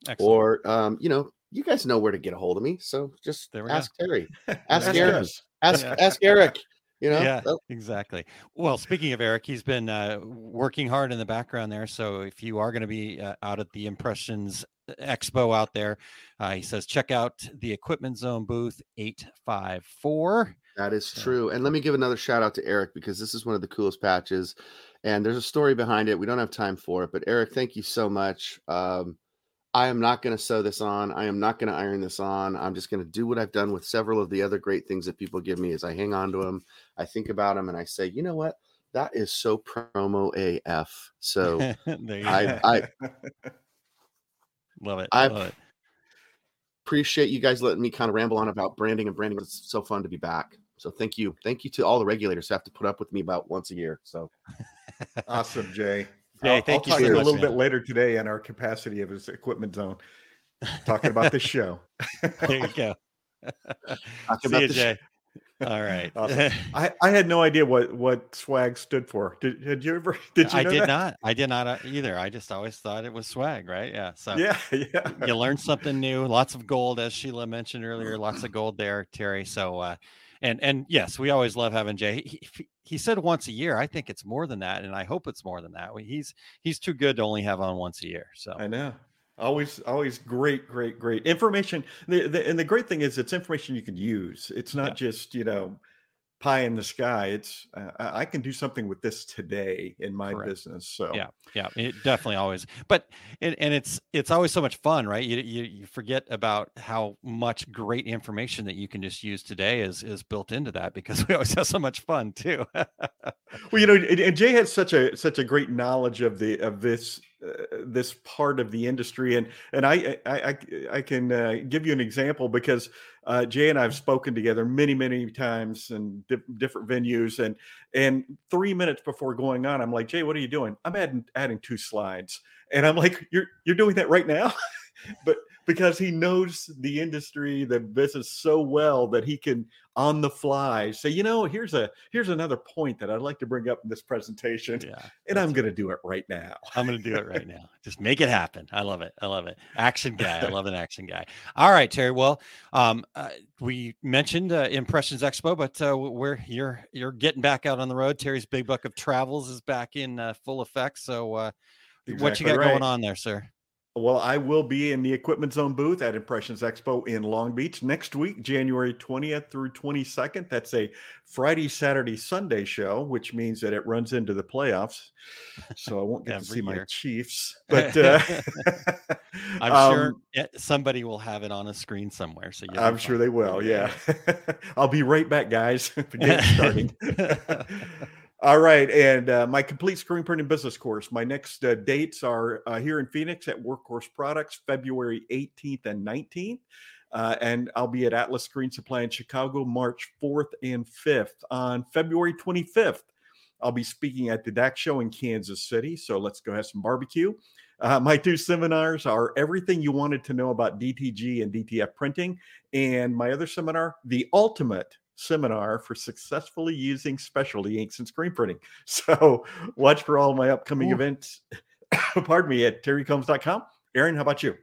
Excellent. or um, you know, you guys know where to get a hold of me. So just ask go. Terry, *laughs* ask Eric, ask Yeah. ask Eric. You know, yeah, Oh, exactly. Well, speaking of Eric, he's been uh, working hard in the background there. So if you are going to be uh, out at the Impressions Expo out there, uh, he says check out the Equipment Zone booth eight five four. That is So- true. And let me give another shout out to Eric because this is one of the coolest patches. And there's a story behind it. We don't have time for it, but Eric, thank you so much. Um, I am not going to sew this on. I am not going to iron this on. I'm just going to do what I've done with several of the other great things that people give me is I hang on to them. I think about them and I say, you know what? That is so promo AF. So *laughs* I. I love it. I- love it. appreciate you guys letting me kind of ramble on about branding and branding. It's so fun to be back. So thank you. Thank you to all the regulators who have to put up with me about once a year. So *laughs* Awesome, Jay. Jay, I'll, thank I'll you talk so to a much, little bit later today on our capacity of his equipment zone, talking about this show. *laughs* There you go. *laughs* Talk See about you, the sh- Jay. All right. Awesome. I, I had no idea what what swag stood for. Did, did you ever? Did you? I know did that? not. I did not uh, either. I just always thought it was swag, right? Yeah. So Yeah, yeah. you learn something new. Lots of gold, as Sheila mentioned earlier. Lots of gold there, Terry. So, uh, and and yes, we always love having Jay. He, he, he said once a year. I think it's more than that, and I hope it's more than that. He's he's too good to only have on once a year. So I know. Always, always great, great, great information. The, the, and the great thing is, it's information you can use. It's not just you know pie in the sky. It's uh, I can do something with this today in my Correct. business. So Yeah, yeah, it definitely always. But and, and it's it's always so much fun, right? You, you you forget about how much great information that you can just use today is is built into that because we always have so much fun too. *laughs* well, you know, and, and Jay has such a such a great knowledge of the of this uh, this part of the industry, and and I I I, I can uh, give you an example because uh, Jay and I have spoken together many many times in di- different venues, and and three minutes before going on, I'm like, Jay, what are you doing? I'm adding adding two slides, and I'm like, you're you're doing that right now, *laughs* but because he knows the industry, the business so well that he can on the fly say, you know, here's a here's another point that I'd like to bring up in this presentation, yeah, and I'm going to do it right now. I'm going to do it right now. Just make it happen. I love it. I love it. Action guy. I *laughs* love an action guy. All right, Terry. Well, um, uh, we mentioned uh, Impressions Expo, but uh, we're you're you're getting back out on the road. Terry's Big Book of Travels is back in uh, full effect. So, uh, what you got right. going on there, sir? Well, I will be in the Equipment Zone booth at Impressions Expo in Long Beach next week, January 20th through 22nd. That's a Friday, Saturday, Sunday show, which means that it runs into the playoffs. So I won't *laughs* get to see my. Chiefs. *laughs* But uh, *laughs* I'm sure um, it- somebody will have it on a screen somewhere. So I'm sure they will. Yeah. I'll be right back, guys. Game's starting. All right. And uh, my complete screen printing business course, my next uh, dates are uh, here in Phoenix at Workhorse Products, February 18th and 19th. Uh, and I'll be at Atlas Screen Supply in Chicago, March 4th and 5th. On February 25th, I'll be speaking at the DAX show in Kansas City. So let's go have some barbecue. Uh, my two seminars are everything you wanted to know about DTG and DTF printing, and my other seminar, the ultimate seminar for successfully using specialty inks and screen printing. *laughs* So watch for all my upcoming Ooh. events. *coughs* Pardon me at terrycombs.com. Aaron, how about you?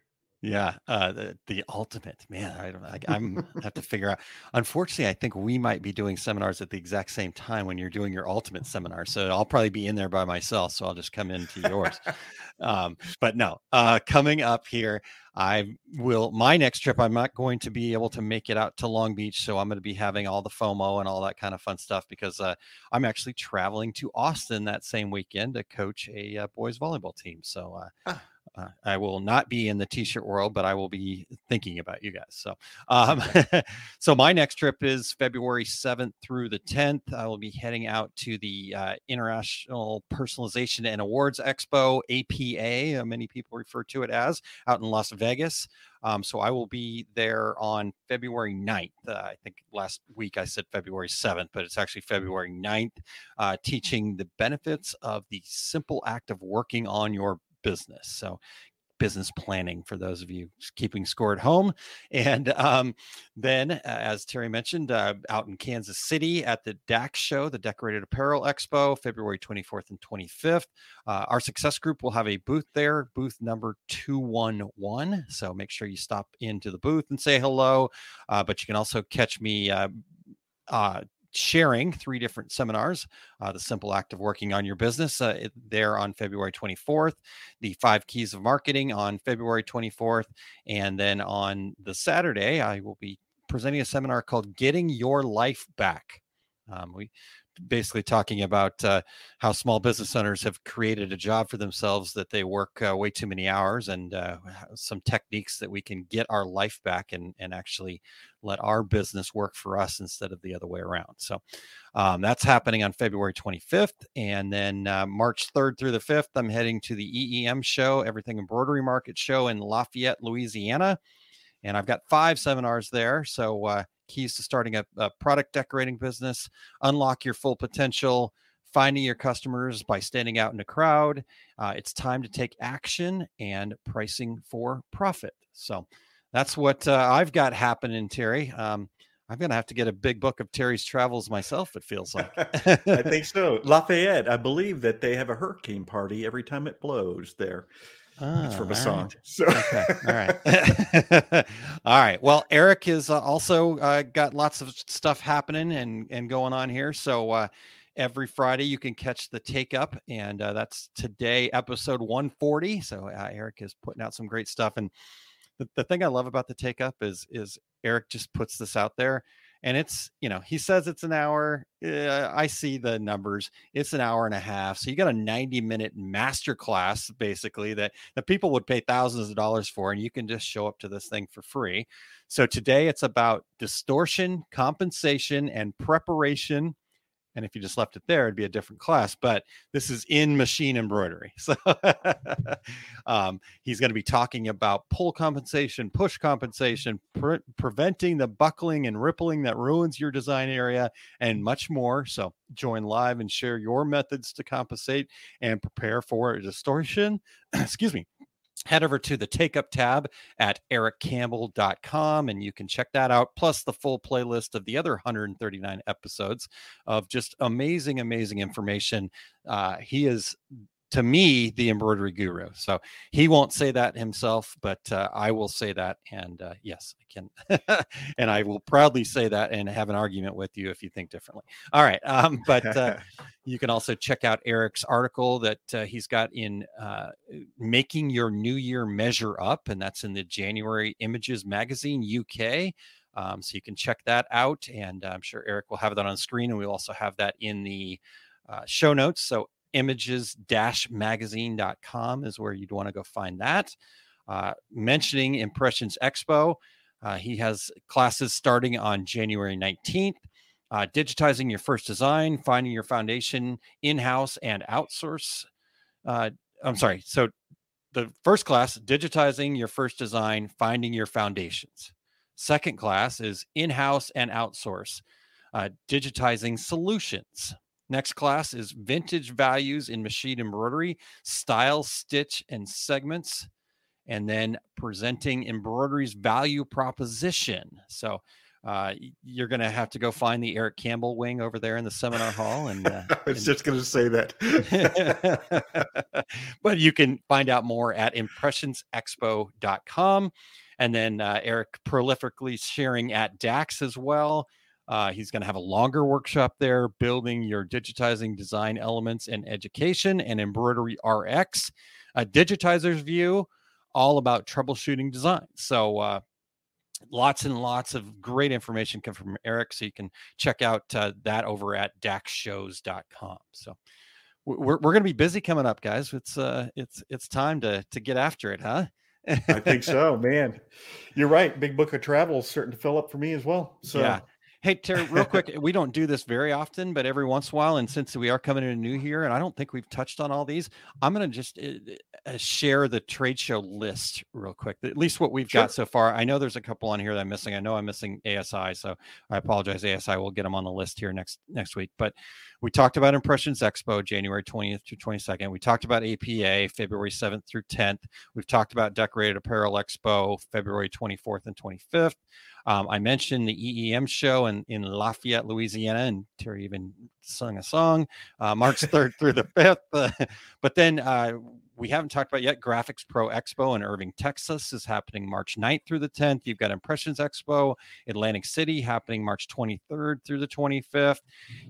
Yeah, uh, the, the ultimate man. I don't. I, I'm have to figure out. Unfortunately, I think we might be doing seminars at the exact same time when you're doing your ultimate seminar. So I'll probably be in there by myself. So I'll just come into yours. *laughs* um, but no, uh, coming up here, I will. My next trip, I'm not going to be able to make it out to Long Beach, so I'm going to be having all the FOMO and all that kind of fun stuff because uh, I'm actually traveling to Austin that same weekend to coach a uh, boys volleyball team. So. Uh, uh, I will not be in the t-shirt world, but I will be thinking about you guys. So, um, *laughs* so my next trip is February 7th through the 10th. I will be heading out to the uh, International Personalization and Awards Expo (APA). uh, many people refer to it as out in Las Vegas. Um, so I will be there on February 9th. Uh, I think last week I said February 7th, but it's actually February 9th, uh, teaching the benefits of the simple act of working on your business. So business planning for those of you keeping score at home. *laughs* And um, then, uh, as Terry mentioned, uh, out in Kansas City at the DAX show, the Decorated Apparel Expo, February 24th and 25th. Uh, our success group will have a booth there, booth number 211. So make sure you stop into the booth and say hello. Uh, but you can also catch me. Sharing three different seminars uh, the simple act of working on your business uh, there on february 24th the five keys of marketing on february 24th and then on the saturday i will be presenting a seminar called getting your life back. Um, we basically talking about uh, how small business owners have created a job for themselves that they work uh, way too many hours and uh, some techniques that we can get our life back and, and actually let our business work for us instead of the other way around. So um, that's happening on February 25th. And then uh, March 3rd through the 5th, I'm heading to the EEM show, Everything Embroidery Market show in Lafayette, Louisiana. And I've got five seminars there. So, uh, keys to starting a, a product decorating business, unlock your full potential, finding your customers by standing out in a crowd. Uh, it's time to take action and pricing for profit. So, that's what uh, I've got happening, Terry. Um, I'm going to have to get a big book of Terry's travels myself, it feels like. *laughs* I think so. *laughs* Lafayette, I believe that they have a hurricane party every time it blows there. It's Ah, from a song. right. So Okay. All right. *laughs* *laughs* all right. Well, Eric is uh, also uh, got lots of stuff happening and and going on here. So uh, every Friday you can catch the take up, and uh, that's today episode 140. So uh, Eric is putting out some great stuff, and the, the thing I love about the take up is is Eric just puts this out there. And it's you know he says it's an hour uh, i see the numbers it's an hour and a half so you got a 90 minute master class basically that that people would pay thousands of dollars for and you can just show up to this thing for free. So today it's about distortion compensation and preparation and if you just left it there, it'd be a different class. But this is in machine embroidery. *laughs* So um, he's going to be talking about pull compensation, push compensation, pre- preventing the buckling and rippling that ruins your design area, and much more. So join live and share your methods to compensate and prepare for distortion. *clears throat* Excuse me head over to the take up tab at ericcampbell.com and you can check that out plus the full playlist of the other 139 episodes of just amazing amazing information. Uh, he is to me the embroidery guru. So he won't say that himself, but uh, I will say that. And uh, yes, I can. *laughs* and I will proudly say that and have an argument with you if you think differently. All right. Um, *laughs* but uh, you can also check out Eric's article that uh, he's got in uh, Making Your New Year Measure Up, and that's in the January Images Magazine UK. Um, so you can check that out. And I'm sure Eric will have that on screen. And we'll also have that in the uh, show notes. So images-magazine.com is where you'd want to go find that. Uh, mentioning Impressions Expo, uh, he has classes starting on January 19th. Uh, digitizing your first design, finding your foundation in house and outsource. Uh, I'm sorry. So, the first class, digitizing your first design, finding your foundations. Second class is in house and outsource, uh, digitizing solutions. Next class is vintage values in machine embroidery, style, stitch, and segments. And then presenting embroidery's value proposition. So uh, you're going to have to go find the Eric Campbell wing over there in the seminar hall. And uh, *laughs* I was and, just going to say that. *laughs* but you can find out more at impressionsexpo.com. And then uh, Eric prolifically sharing at DAX as well. Uh, he's going to have a longer workshop there, building your digitizing design elements in education and embroidery RX, a digitizer's view, all about troubleshooting design. So, uh, lots and lots of great information come from Eric. So, you can check out uh, that over at daxshows.com. So, we're, we're going to be busy coming up, guys. It's uh, it's it's time to to get after it, huh? I think *laughs* so, man. You're right. Big Book of Travel is starting to fill up for me as well. So yeah, Hey, Terry, real quick, we don't do this very often, but every once in a while, and since we are coming in new here, and I don't think we've touched on all these, I'm going to just uh, share the trade show list real quick, at least what we've sure. got so far. I know there's a couple on here that I'm missing. I know I'm missing ASI, so I apologize. ASI, we'll get them on the list here next next week. But we talked about Impressions Expo, January 20th to 22nd. We talked about APA, February 7th through 10th. We've talked about Decorated Apparel Expo, February 24th and 25th. Um, I mentioned the EEM show in, in Lafayette, Louisiana, and Terry even sung a song uh, March *laughs* 3rd through the 5th. *laughs* Uh, but then uh, we haven't talked about yet Graphics Pro Expo in Irving, Texas is happening March 9th through the 10th. You've got Impressions Expo, Atlantic City happening March 23rd through the 25th.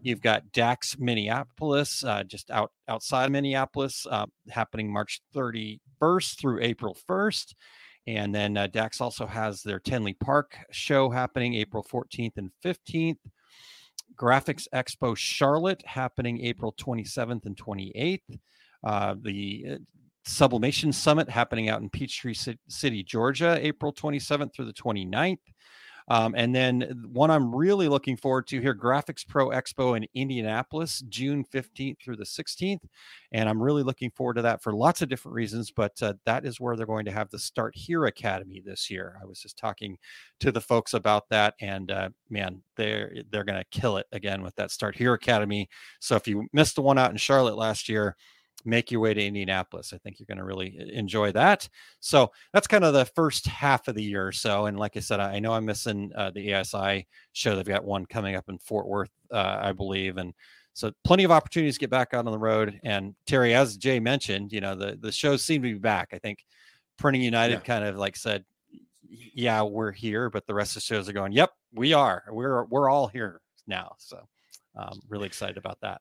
You've got DAX Minneapolis, uh, just out outside Minneapolis, uh, happening March 31st through April 1st. And then uh, DAX also has their Tinley Park show happening April 14th and 15th. Graphics Expo Charlotte happening April 27th and 28th. Uh, the uh, Sublimation Summit happening out in Peachtree City, Georgia, April 27th through the 29th. Um, and then one I'm really looking forward to here Graphics Pro Expo in Indianapolis, June 15th through the 16th. And I'm really looking forward to that for lots of different reasons. But uh, that is where they're going to have the Start Here Academy this year. I was just talking to the folks about that. And uh, man, they're, they're going to kill it again with that Start Here Academy. So if you missed the one out in Charlotte last year, make your way to Indianapolis. I think you're going to really enjoy that. So that's kind of the first half of the year or so. And like I said, I know I'm missing uh, the ASI show. They've got one coming up in Fort Worth, uh, I believe, and so plenty of opportunities to get back out on the road. And Terry, as Jay mentioned, you know the the shows seem to be back. I think Printing United yeah. kind of like said, "Yeah, we're here," but the rest of the shows are going, "Yep, we are. We're we're all here now." So um, really excited about that.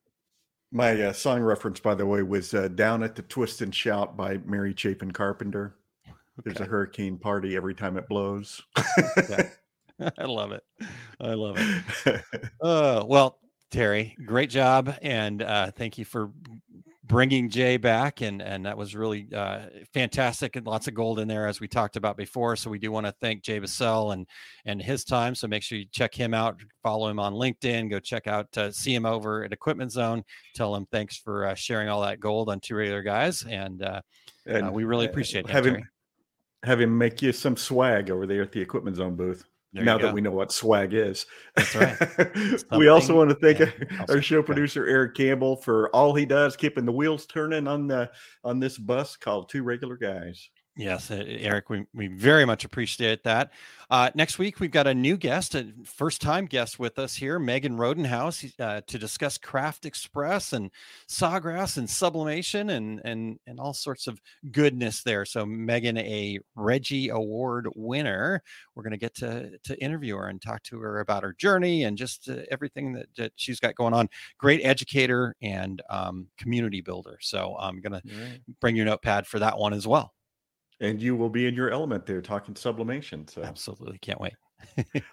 My uh, song reference, by the way, was uh, "Down at the Twist and Shout" by Mary Chapin Carpenter. Okay. There's a hurricane party every time it blows. *laughs* I love it. I love it. *laughs* Uh, well, Terry, great job, and uh, thank you for bringing Jay back, and and that was really uh, fantastic, and lots of gold in there as we talked about before. So we do want to thank Jay Busselle and and his time. So make sure you check him out, follow him on LinkedIn, go check out, uh, see him over at Equipment Zone. Tell him thanks for uh, sharing all that gold on two regular guys, and, uh, And we really uh, appreciate that. have him have him make you some swag over there at the Equipment Zone booth. There now that we know what swag is. That's right. *laughs* we also want to thank yeah, *laughs* our, show producer Eric Campbell for all he does, keeping the wheels turning on the on this bus called Two Regular Guys. Yes, Eric, we, we very much appreciate that. Uh, next week, we've got a new guest, a first time guest with us here, Megan Rodenhouse, uh, to discuss Craft Express and Sawgrass and sublimation and, and, and all sorts of goodness there. So, Megan, a Reggie Award winner, we're going to get to to interview her and talk to her about her journey and just uh, everything that, that she's got going on. Great educator and um, community builder. So, I'm going to bring your notepad for that one as well. And you will be in your element there talking sublimation. So Absolutely. Can't wait.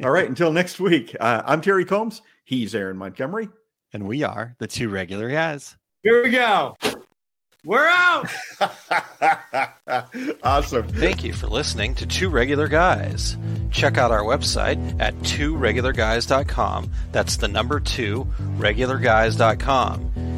all right, *laughs* until next week. Uh, I'm Terry Combs. He's Aaron Montgomery. And we are the two regular guys. Here we go. We're out. *laughs* awesome. Thank you for listening to Two Regular Guys. Check out our website at tworegularguys.com. That's the number two, regularguys.com.